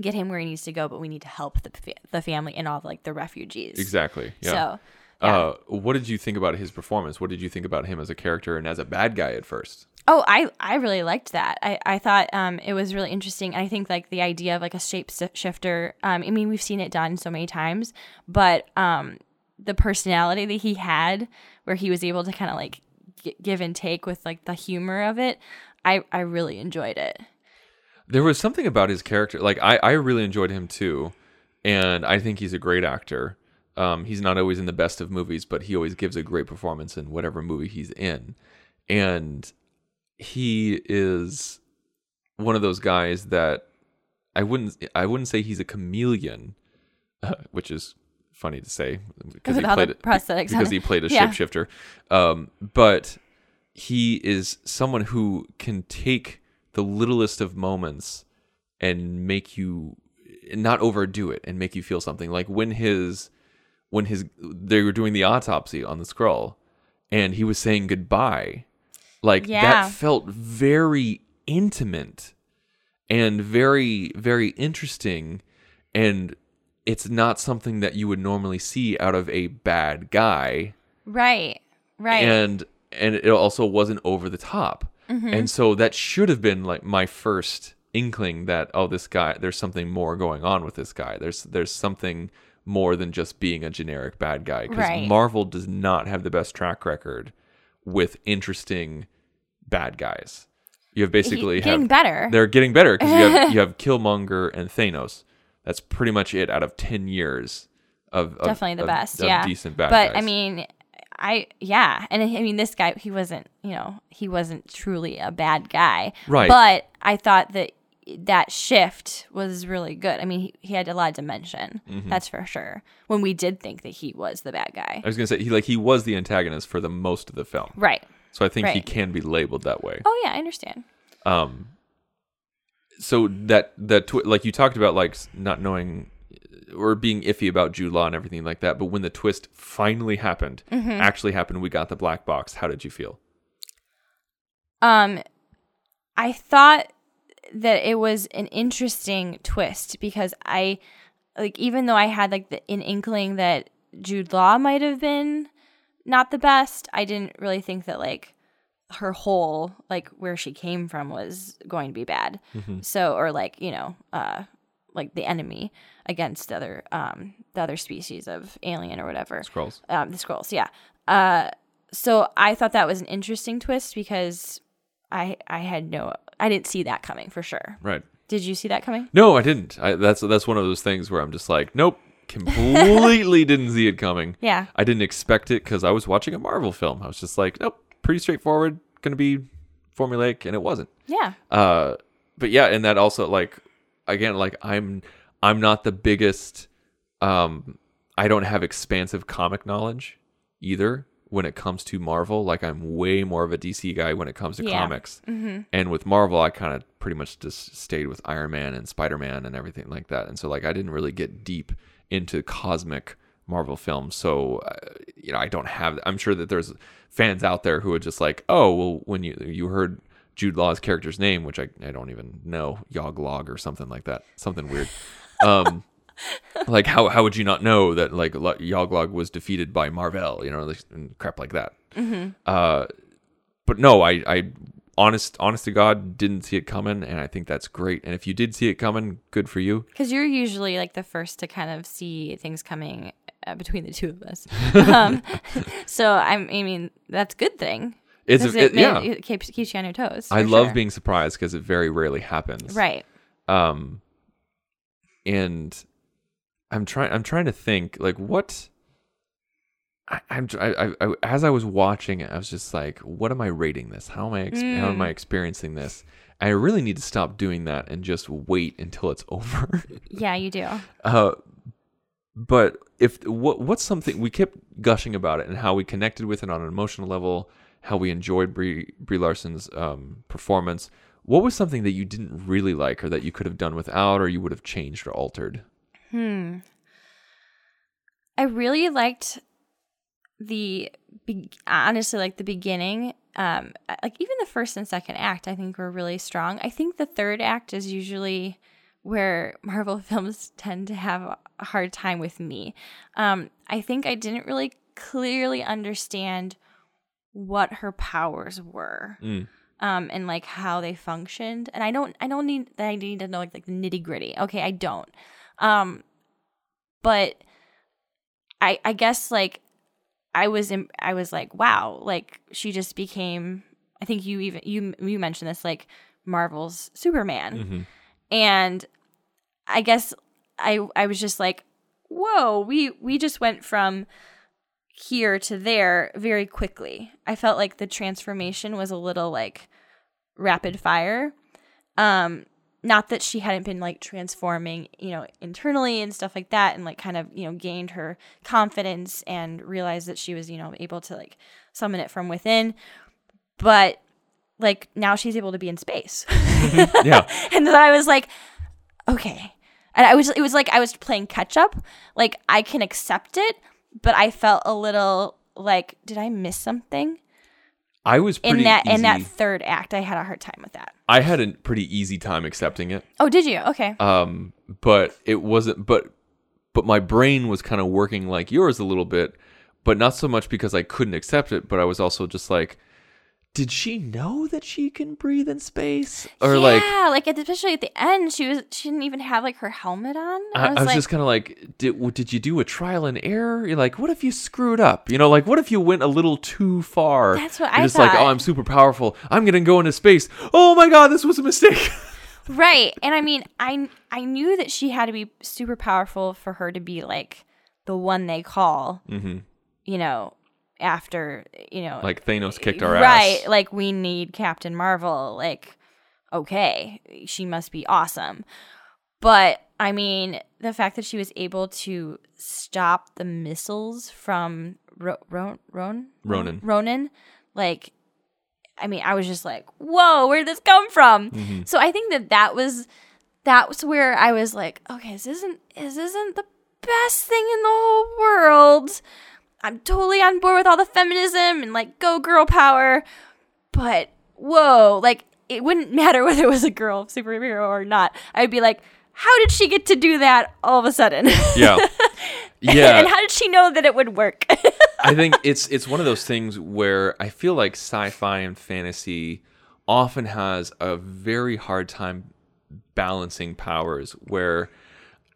get him where he needs to go, but we need to help the fa- the family and all like the refugees. exactly. Yeah. So, yeah. Uh, what did you think about his performance? What did you think about him as a character and as a bad guy at first? Oh, I I really liked that. I I thought um it was really interesting. I think like the idea of like a shape shifter. Um, I mean we've seen it done so many times, but um the personality that he had, where he was able to kind of like g- give and take with like the humor of it, I I really enjoyed it. There was something about his character. Like I, I really enjoyed him too, and I think he's a great actor. Um, he's not always in the best of movies, but he always gives a great performance in whatever movie he's in, and he is one of those guys that I wouldn't I wouldn't say he's a chameleon, uh, [laughs] which is funny to say because he With played prosthetics because he played a Yeah. shapeshifter. Um, but he is someone who can take the littlest of moments and make you not overdo it and make you feel something like when his when his they were doing the autopsy on the skrull and he was saying goodbye like Yeah. that felt very intimate and very very interesting and it's not something that you would normally see out of a bad guy Right. Right. and and it also wasn't over the top mm-hmm. and so that should have been like my first inkling that oh this guy there's something more going on with this guy there's there's something more than just being a generic bad guy because Right. marvel does not have the best track record with interesting bad guys you have basically He- getting have- better. they're getting better because you have [laughs] you have killmonger and thanos that's pretty much it out of 10 years of, of definitely the of- best. of yeah, decent bad guys. but I mean, I yeah, and I mean, this guy he wasn't, you know, he wasn't truly a bad guy, Right. But I thought that that shift was really good. I mean, he, he had a lot of dimension, Mm-hmm. that's for sure. When we did think that he was the bad guy, I was gonna say he like he was the antagonist for the most of the film, right? so I think he can be labeled that way. Oh yeah, I understand. Um, so that that twi- like you talked about like not knowing or being iffy about Jude Law and everything like that, but when the twist finally happened, Mm-hmm. actually happened, we got the black box. How did you feel? Um, I thought that it was an interesting twist because I, like, even though I had like the, an inkling that Jude Law might have been not the best, I didn't really think that like her whole like where she came from was going to be bad. So or like you know, uh, like the enemy against the other um the other species of alien or whatever Skrulls. um, the skrulls yeah uh, so i thought that was an interesting twist because i i had no i didn't see that coming for sure Right. did you see that coming No, I didn't. I, that's that's one of those things where I'm just like, nope, completely [laughs] didn't see it coming. yeah I didn't expect it because I was watching a Marvel film. I was just like, nope, pretty straightforward, gonna be formulaic, and it wasn't. yeah Uh, but yeah, and that also like again, like I'm I'm not the biggest. Um, I don't have expansive comic knowledge either when it comes to Marvel. Like I'm way more of a DC guy when it comes to Yeah. comics. And with Marvel, I kind of pretty much just stayed with Iron Man and Spider Man and everything like that. And so like I didn't really get deep into cosmic Marvel films. So uh, you know I don't have. I'm sure that there's fans out there who are just like, oh well, when you you heard Jude Law's character's name, which I, I don't even know, Yoglog or something like that, something weird. Um, like how how would you not know that like Lo- Yoglog was defeated by Marvel, you know, like, and crap like that. Uh, but no, I I honest honest to God didn't see it coming, and I think that's great. And if you did see it coming, good for you. because you're usually like the first to kind of see things coming uh, between the two of us [laughs] um, [laughs] so I'm, i mean that's a good thing It's it, it, yeah. it keeps keeps you on your toes. I love sure. being surprised because it very rarely happens. right. Um, and I'm trying. I'm trying to think like what. I, I'm I, I, I as I was watching it, I was just like, "What am I rating this? How am I? Ex- How am I experiencing this?" I really need to stop doing that and just wait until it's [laughs] over. Yeah, you do. Uh, but if what what's something we kept gushing about it and how we connected with it on an emotional level, how we enjoyed Brie Brie Larson's um, performance. What was something that you didn't really like, or that you could have done without, or you would have changed or altered? Hmm. I really liked the be- honestly like the beginning um like even the first and second act I think were really strong. I think the third act is usually where Marvel [laughs] films tend to have a hard time with me. Um I think I didn't really clearly understand what her powers were Mm. um and like how they functioned and i don't i don't need that i need to know like, like the nitty gritty okay i don't um but i i guess like i was in i was like wow like she just became i think you even you you mentioned this like marvel's superman. Mhm. and i guess i i was just like whoa we we just went from here to there very quickly. I felt like the transformation was a little like rapid fire. Um not that she hadn't been like transforming you know internally and stuff like that and like kind of you know gained her confidence and realized that she was you know able to like summon it from within but like now she's able to be in space mm-hmm. [laughs] Yeah. and then I was like, okay. And I was, it was like I was playing catch up. Like I can accept it, but I felt a little like, did I miss something I was pretty in that easy. in that third act? I had a hard time with that. I had a pretty easy time accepting it. Oh, did you? Okay. Um, but it wasn't. But but my brain was kind of working like yours a little bit, but not so much because I couldn't accept it. But I was also just like, did she know that she can breathe in space? Or like, yeah, like especially at the end, she was she didn't even have like her helmet on. I, I was, like, just kind of like, did did you do a trial and error? You're like, what if you screwed up? You know, like what if you went a little too far? That's what You're I just like, oh. I'm super powerful. I'm gonna go into space. Oh my god, this was a mistake. [laughs] right. And I mean, I I knew that she had to be super powerful for her to be like the one they call. hmm You know, after you know, Like Thanos kicked our ass. right ass. like we need captain marvel like okay she must be awesome but i mean the fact that she was able to stop the missiles from Ro- Ron- Ron- Ronan. ronan like i mean i was just like whoa where did this come from Mm-hmm. so i think that that was that was where i was like okay this isn't this isn't the best thing in the whole world I'm totally on board with all the feminism and like go girl power, but whoa, like it wouldn't [laughs] matter whether it was a girl superhero or not. I'd be like, how did she get to do that all of a sudden? Yeah. [laughs] Yeah. and how did she know that it would work? [laughs] I think it's it's one of those things where I feel like sci-fi and fantasy often has a very hard time balancing powers where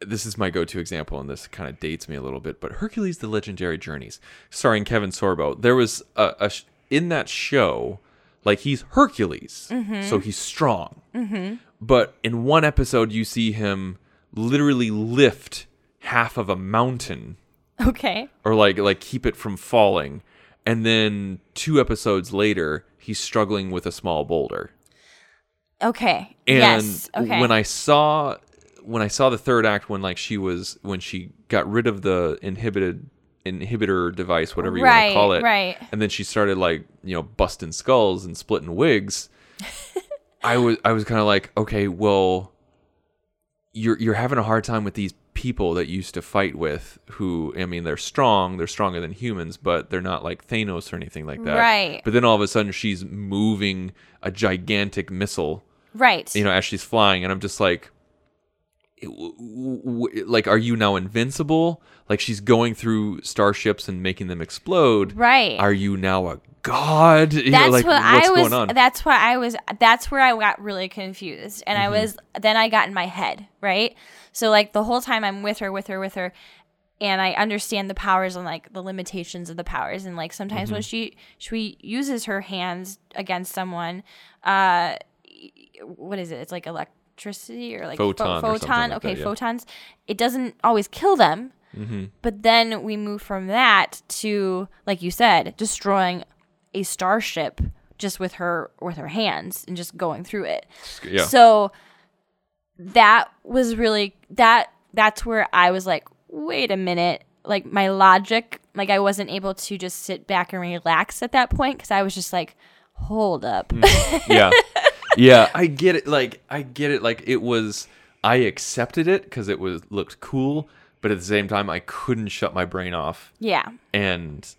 this is my go-to example and this kind of dates me a little bit but Hercules the Legendary Journeys starring Kevin Sorbo there was a, a sh- in that show like he's Hercules mm-hmm. so he's strong mm-hmm. but in one episode you see him literally lift half of a mountain okay. or like like keep it from falling and then two episodes later he's struggling with a small boulder Okay. and yes. Okay. when i saw when i saw the third act when like she was when she got rid of the inhibited inhibitor device whatever you want to call it right. and then she started like you know busting skulls and splitting wigs [laughs] i was i was kind of like okay well you're you're having a hard time with these people that you used to fight with who I mean they're strong, they're stronger than humans, but they're not like Thanos or anything like that. Right. But then all of a sudden she's moving a gigantic missile, right. you know, as she's flying and I'm just like it- w- w- like are you now invincible? Like she's going through starships and making them explode. Right. Are you now a god? You know, that's like, what what's I was. going on? That's what I was. That's where I got really confused, and Mm-hmm. I was. Then I got in my head, right? So like the whole time I'm with her, with her, with her, and I understand the powers and like the limitations of the powers and like sometimes when she she uses her hands against someone uh what is it it's like electricity or like Photon photon like okay that, yeah. photons it doesn't always kill them Mm-hmm. but then we move from that to like you said destroying a starship just with her with her hands and just going through it Yeah. so that was really that that's where I was like, wait a minute. Like my logic, like I wasn't able to just sit back and relax at that point because I was just like, hold up. yeah [laughs] yeah. [laughs] I get it like i get it like it was i accepted it because it was looked cool but at the same time i couldn't shut my brain off yeah. and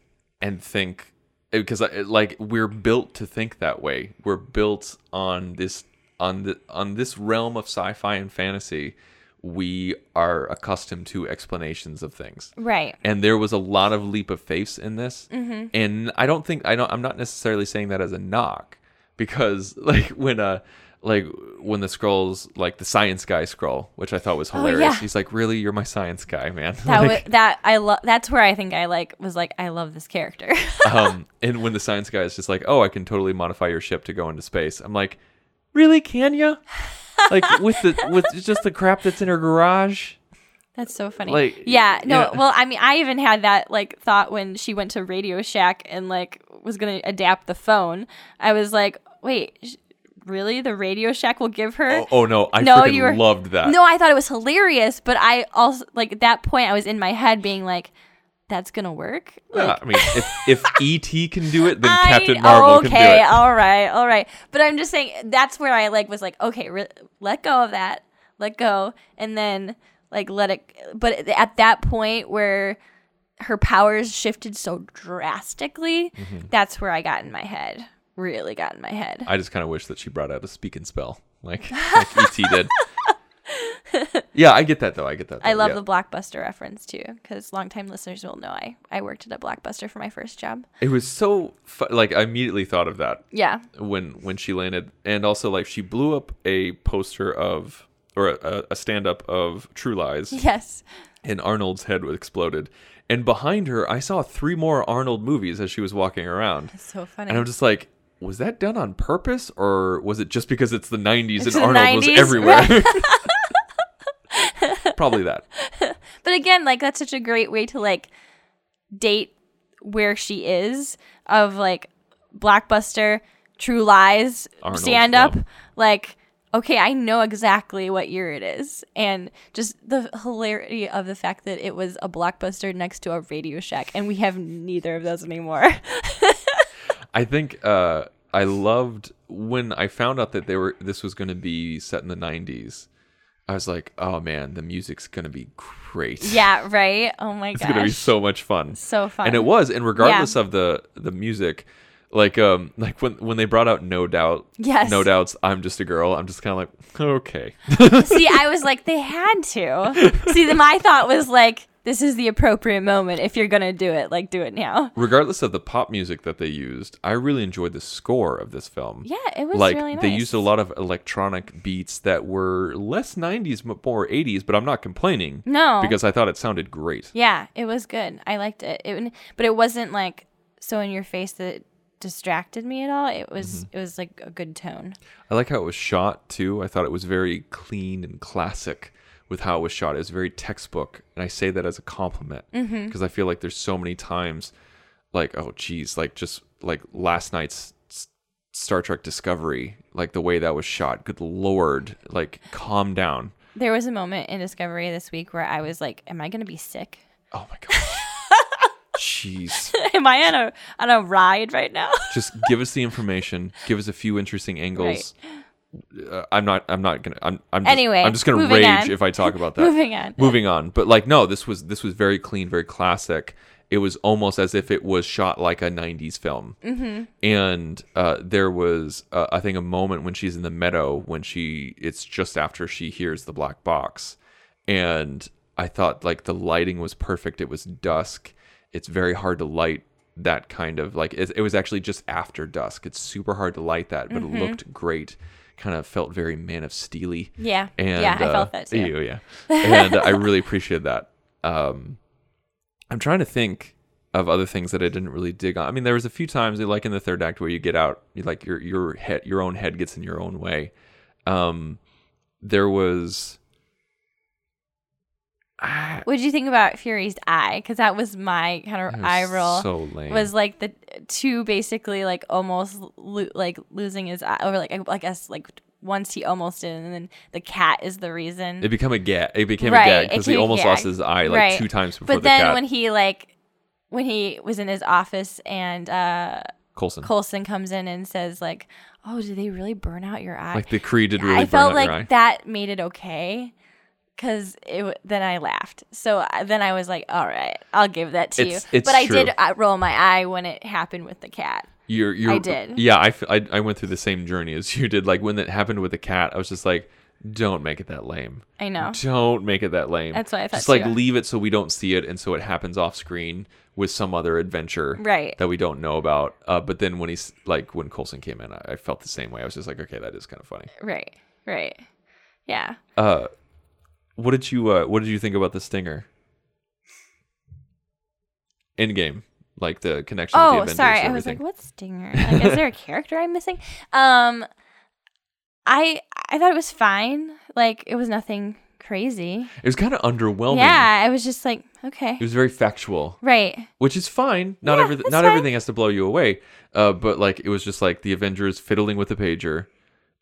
and think eh, because like we're built to think that way. We're built on this on the on this realm of sci-fi and fantasy. We are accustomed to explanations of things. Right. and there was a lot of leap of faith in this. Mm-hmm. And i don't think i don't i'm not necessarily saying that as a knock because [laughs] like when uh like when the skrulls like the science guy skrull which i thought was hilarious yeah. he's like really you're my science guy man [laughs] That Like, wa- that I love. That's where I think I like was like I love this character. [laughs] um and when the science guy is just like oh i can totally modify your ship to go into space i'm like really can you like with the with just the crap that's in her garage That's so funny. Like, yeah, no, yeah. well, I mean, I even had that like thought when she went to Radio Shack and like was gonna adapt the phone. I was like, wait, really? The Radio Shack will give her? oh, oh no i no, freaking you were loved that No, I thought it was hilarious, but I also like at that point I was in my head being like, that's gonna work. Yeah, I mean, if, if [laughs] ET can do it, then I- Captain Marvel okay, can do it. Okay, all right, all right. But I'm just saying that's where I like was like, okay, re- let go of that, let go, and then like let it. But at that point where her powers shifted so drastically, Mm-hmm. that's where I got in my head. Really got in my head. I just kind of wish that she brought out a speak and spell like like ET did. [laughs] yeah, I get that though. I get that. I love yeah. the blockbuster reference too, because longtime listeners will know I I worked at a blockbuster for my first job. It was so fu- like I immediately thought of that Yeah, when when she landed, and also like she blew up a poster of or a, a stand up of True Lies, yes, and Arnold's head was exploded. And behind her, I saw three more Arnold movies as she was walking around. it's so funny. And I'm just like, was that done on purpose or was it just because it's the 90s It's and the Arnold was 90s, everywhere? [laughs] [laughs] Probably that. But again, like that's such a great way to like date where she is of like blockbuster, true lies, Arnold, stand up. yeah. Like, okay, I know exactly what year it is. And just the hilarity of the fact that it was a blockbuster next to a Radio Shack and we have neither of those anymore. [laughs] I think uh, I loved when I found out that they were this was going to be set in the 90s. I was like, "Oh man, the music's going to be great." yeah, right? Oh my god, [laughs] It's gosh. to be so much fun. So fun. And it was, and regardless of the the music, like um like when when they brought out No Doubt, Yes. No Doubt's I'm Just a Girl, I'm just kind of like, "Okay." [laughs] See, I was like, they had to. See, my thought was like, this is the appropriate moment. If you're gonna do it, like, do it now. regardless of the pop music that they used, I really enjoyed the score of this film. Yeah, it was like really nice. they used a lot of electronic beats that were less 90s but more 80s, but I'm not complaining. No. because I thought it sounded great. Yeah, it was good. I liked it. It, but it wasn't like so in your face that distracted me at all. It was Mm-hmm. it was like a good tone. I like how it was shot too. I thought it was very clean and classic with how it was shot. It was very textbook, and I say that as a compliment because Mm-hmm. I feel like there's so many times, like oh geez, like just like last night's Star Trek Discovery, like the way that was shot. Good lord, like calm down. There was a moment in Discovery this week where I was like, "Am I gonna be sick? Oh my [laughs] god. Jeez. Am I on a on a ride right now?" Just give us the information. Give us a few interesting angles. Uh, I'm not. I'm not gonna. I'm. I'm just, Anyway, I'm just gonna rage on. if I talk about [laughs] that. Moving on. Moving on. But like, no. This was. This was very clean. Very classic. It was almost as if it was shot like a '90s film. Mm-hmm. And uh, there was, uh, I think, a moment when she's in the meadow when she. It's just after she hears the black box, and I thought like the lighting was perfect. It was dusk. It's very hard to light that kind of like it, it was actually just after dusk. It's super hard to light that, but Mm-hmm. it looked great. Kind of felt very Man of Steely. Yeah. And Yeah, I uh, felt that too. ew, yeah, [laughs] and I really appreciated that. Um, I'm trying to think of other things that I didn't really dig on. I mean, there was a few times, like in the third act, where you get out, you like your your head, your own head gets in your own way. Um, there was. I, What did you think about Fury's eye? Because that was my kind of eye roll. so lame. Was like the two basically like almost lo- like losing his eye, or like I I guess like once he almost did, and then the cat is the reason. it became a gag. It became Right, a gag because he almost lost his eye like Right. two times before but the then cat. when he like when he was in his office and uh Coulson, Colson comes in and says like, "Oh, did they really burn out your eye?" like the Kree did really I burn felt out like your eye. that made it okay because it then I laughed. So I- then I was like, "All right, I'll give that to It's- you." it's but I true. did uh, roll my eye when it happened with the cat. You're, you're, I did. Yeah, I, I, I went through the same journey as you did. Like when that happened with the cat, I was just like, don't make it that lame. I know. Don't make it that lame. That's what I thought Just like too. leave it so we don't see it and so it happens off screen with some other adventure Right. that we don't know about. Uh, but then when he's like when Coulson came in, I, I felt the same way. I was just like, okay, that is kind of funny. Right. Right. Yeah. Uh, what did you uh, what did you think about the stinger? Endgame, like the connection. the Oh, Avengers sorry. and I was like, "What stinger? Like, is there a character I'm missing?" [laughs] Um, I I thought it was fine. Like, it was nothing crazy. It was kind of underwhelming. Yeah, I was just like, okay, It was very factual. right. which is fine. Not Yeah, every not fine. everything has to blow you away. Uh, but like it was just like the Avengers fiddling with the pager,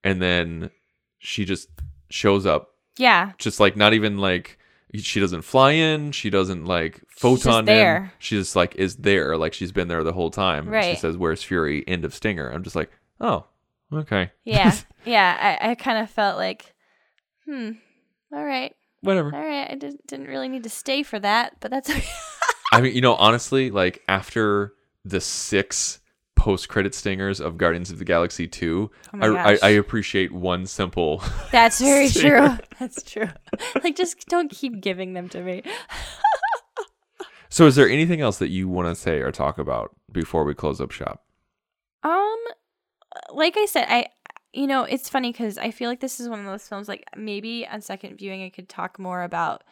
and then she just shows up. Yeah. Just like not even like she doesn't fly in. She doesn't like photon in. there. She just like is there. Like she's been there the whole time. Right. She says, "Where's Fury?" End of Stinger. I'm just like, oh, okay, Yeah. [laughs] yeah. I, I kind of felt like, hmm, all right. whatever. All right. I didn't, didn't really need to stay for that, but that's okay. [laughs] I mean, you know, honestly, like after the six post credit stingers of Guardians of the Galaxy 2, Oh I, I. I appreciate one simple. [laughs] That's very stinger. true. [laughs] That's true. [laughs] like, just don't keep giving them to me. So, is there anything else that you want to say or talk about before we close up shop? Um, like I said, I, you know, it's funny because I feel like this is one of those films. Like maybe on second viewing, I could talk more about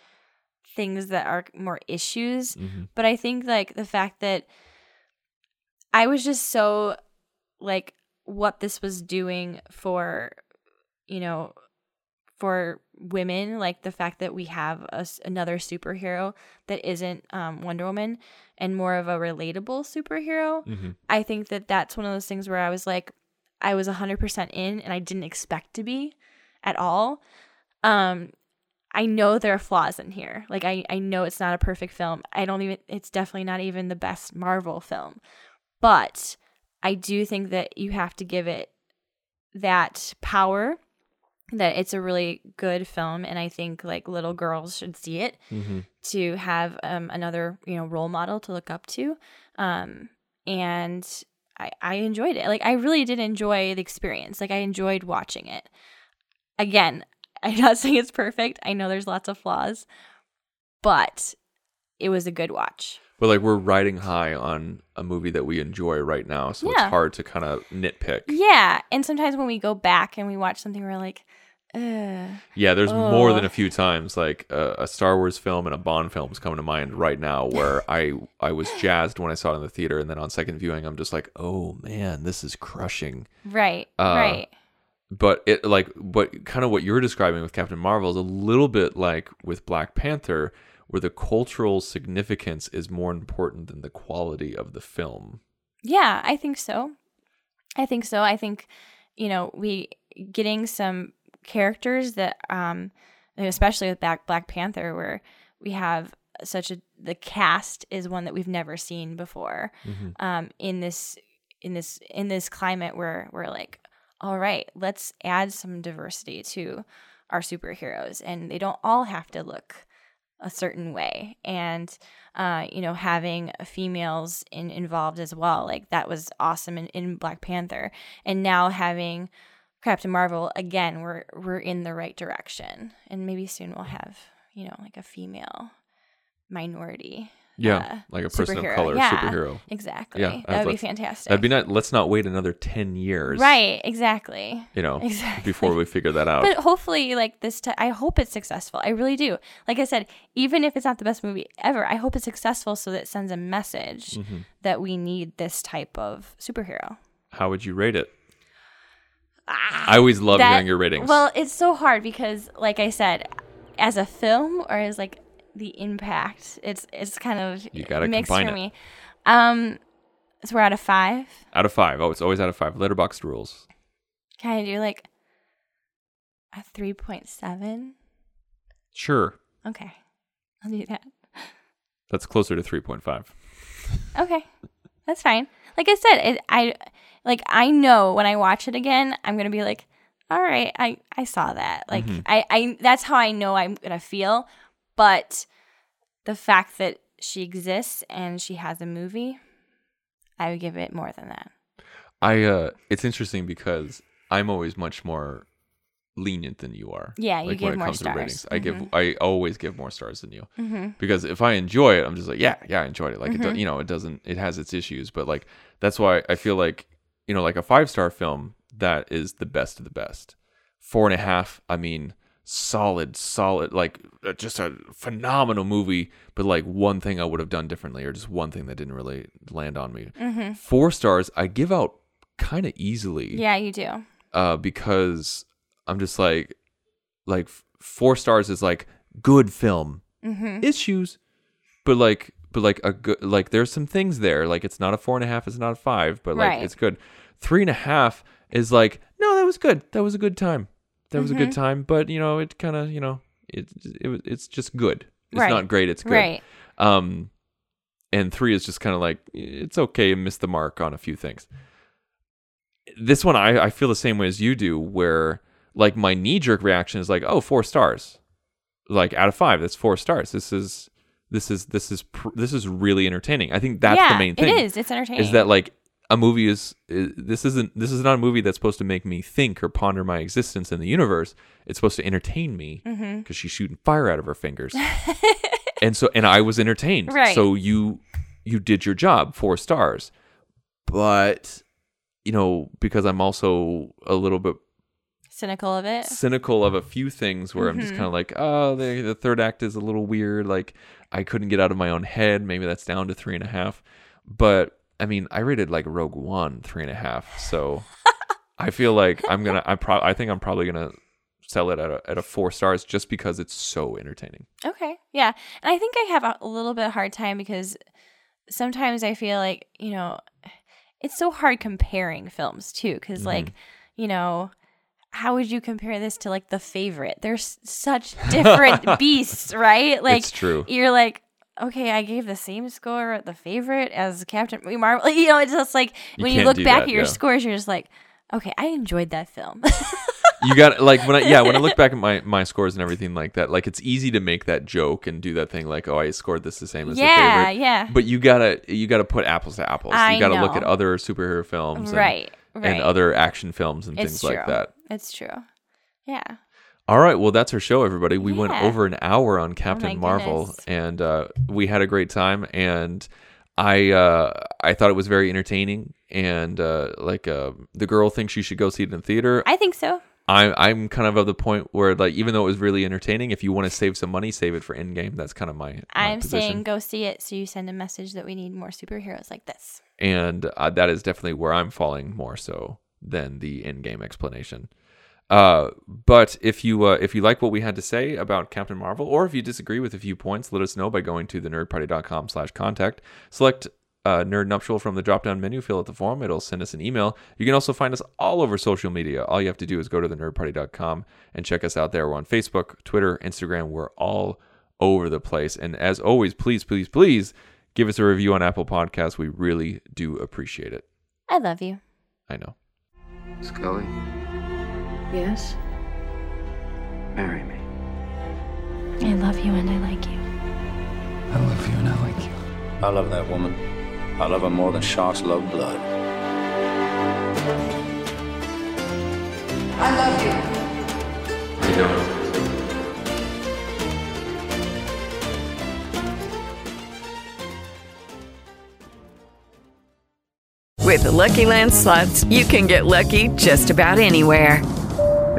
things that are more issues. Mhm. But I think like the fact that I was just so like what this was doing for, you know, for women, like the fact that we have a another superhero that isn't um, Wonder Woman and more of a relatable superhero. Mhm. I think that that's one of those things where I was like, I was 100% in and I didn't expect to be at all. Um, I know there are flaws in here. Like, I, I know it's not a perfect film. I don't even, it's definitely not even the best Marvel film. But I do think that you have to give it that power that it's a really good film and i think like little girls should see it Mhm. to have um, another you know role model to look up to. Um, and I, I enjoyed it. Like i really did enjoy the experience. Like i enjoyed watching it. Again [laughs] i'm not saying it's perfect. I know there's lots of flaws but it was a good watch But like we're riding high on a movie that we enjoy right now, so Yeah. it's hard to kind of nitpick. yeah and sometimes when we go back and we watch something we're like Ugh. Yeah, there's more than a few times like uh, a Star Wars film and a Bond film is coming to mind right now [laughs] where I I was jazzed when I saw it in the theater, and then on second viewing, I'm just like, oh man, this is crushing. right Uh, right but it like but kind of what you're describing with Captain Marvel is a little bit like with Black Panther where the cultural significance is more important than the quality of the film. Yeah, I think so. I think so. I think you know we getting some characters that um especially with Black Black Panther where we have such a the cast is one that we've never seen before um in this in this in this climate where we're like all right let's add some diversity to our superheroes and they don't all have to look a certain way. And uh, you know having females in, involved as well like that was awesome in, in black panther. And now having captain marvel again we're we're in the right direction. And maybe soon we'll have you know like a female minority Yeah, uh, like a person of color yeah, superhero. Exactly. Yeah, that would be fantastic. That'd be not. Let's not wait another ten years. Right. Exactly. You know, Exactly. before we figure that out. But hopefully, like this, ti I hope it's successful. I really do. Like I said, even if it's not the best movie ever, I hope it's successful so that it sends a message Mm-hmm. that we need this type of superhero. How would you rate it? I always love That- hearing your ratings. Well, it's so hard because, like I said, as a film or as like the impact, it's it's kind of You gotta mixed for it. me. Um, so we're out of five. out of five. Oh, it's always out of five. Letterboxd rules. Can I do like a three point seven? Sure, Okay, I'll do that. that's closer to three point five. Okay, that's fine. Like I said, it, I like I know when I watch it again, I'm gonna be like, all right, I I saw that. Like Mm-hmm. I I that's how I know I'm gonna feel. But the fact that she exists and she has a movie, I would give it more than that. I. uh It's interesting because I'm always much more lenient than you are. Yeah, you like give when it more comes to stars. ratings. I give. Mhm. I always give more stars than you Mm-hmm. because if I enjoy it, I'm just like, yeah, yeah, I enjoyed it. Like it, Mhm. do, you know, it doesn't. It has its issues, but like that's why I feel like you know, like a five star film that is the best of the best. Four and a half. I mean, solid, solid, like uh, just a phenomenal movie. But like one thing I would have done differently, or just one thing that didn't really land on me. Mm-hmm. Four stars, I give out kind of easily Yeah, you do. uh, because I'm just like, like four stars is like good film Mm-hmm. issues, but like, but like a good, like there's some things there. Like it's not a four and a half, it's not a five, but like Right. it's good. Three and a half is like, no, that was good. That was a good time. That was a Mm-hmm. good time, but you know, it kind of, you know, it, it it's just good. It's Right. not great. It's good. Right. Um, and three is just kind of like it's okay, miss the mark on a few things. This one, I I feel the same way as you do, where like my knee jerk reaction is like, oh, four stars, like out of five, that's four stars. This is this is this is pr- this is really entertaining. I think that's yeah, the main thing. It is. It's entertaining. Is that like a movie is, is this isn't this is not a movie that's supposed to make me think or ponder my existence in the universe. It's supposed to entertain me because Mm-hmm. she's shooting fire out of her fingers, [laughs] and so and I was entertained. Right. So you you did your job, four stars, but you know because I'm also a little bit cynical of it? cynical of a few things where I'm just Mhm. kind of like, oh, the, the third act is a little weird. Like I couldn't get out of my own head. Maybe that's down to three and a half. But I mean, I rated like Rogue One three and a half. So I feel like I'm gonna. I pro. I think I'm probably gonna sell it at a at a four stars just because it's so entertaining. Okay. Yeah. And I think I have a, little bit hard time because sometimes I feel like, you know, it's so hard comparing films too because Mm-hmm. like, you know, how would you compare this to like The Favorite? There's such different [laughs] beasts, right? Like it's true. you're like Okay, I gave the same score at the favorite as Captain Marvel. [laughs] You know, it's just like You when you look back that, at your yeah. scores, you're just like, okay, I enjoyed that film. [laughs] you got like when I yeah when I look back at my my scores and everything like that, like it's easy to make that joke and do that thing like oh I scored this the same as the favorite. yeah. Yeah. But you gotta you gotta put apples to apples. I you gotta look at other superhero films, and, right, right. and other action films and it's things true. like that. It's true. Yeah. All right, well that's our show, everybody. We went Yeah. Oh over an hour on Captain my Marvel, goodness. and uh, we had a great time. And I uh, I thought it was very entertaining. And uh, like uh, the girl thinks you should go see it in the theater. I think so. I'm I'm kind of of the point where like even though it was really entertaining, if you want to save some money, save it for Endgame. That's kind of my, my I'm position. saying go see it so you send a message that we need more superheroes like this. and uh, that is definitely where I'm falling more so than the Endgame explanation. Uh, but if you uh, if you like what we had to say about Captain Marvel, or if you disagree with a few points, let us know by going to thenerdparty.com slash contact. Select uh, Nerd Nuptial from the drop down menu, fill out the form, it'll send us an email. You can also find us all over social media. All you have to do is go to thenerdparty.com and check us out there. We're on Facebook, Twitter, Instagram. We're all over the place. And as always, please, please, please give us a review on Apple Podcasts. We really do appreciate it. I love you. I know. Scully, Yes? Marry me. I love you and I like you. I love you and I like you. I love that woman. I love her more than sharks love blood. I love you. I don't. With the Lucky Land slots, you can get lucky just about anywhere.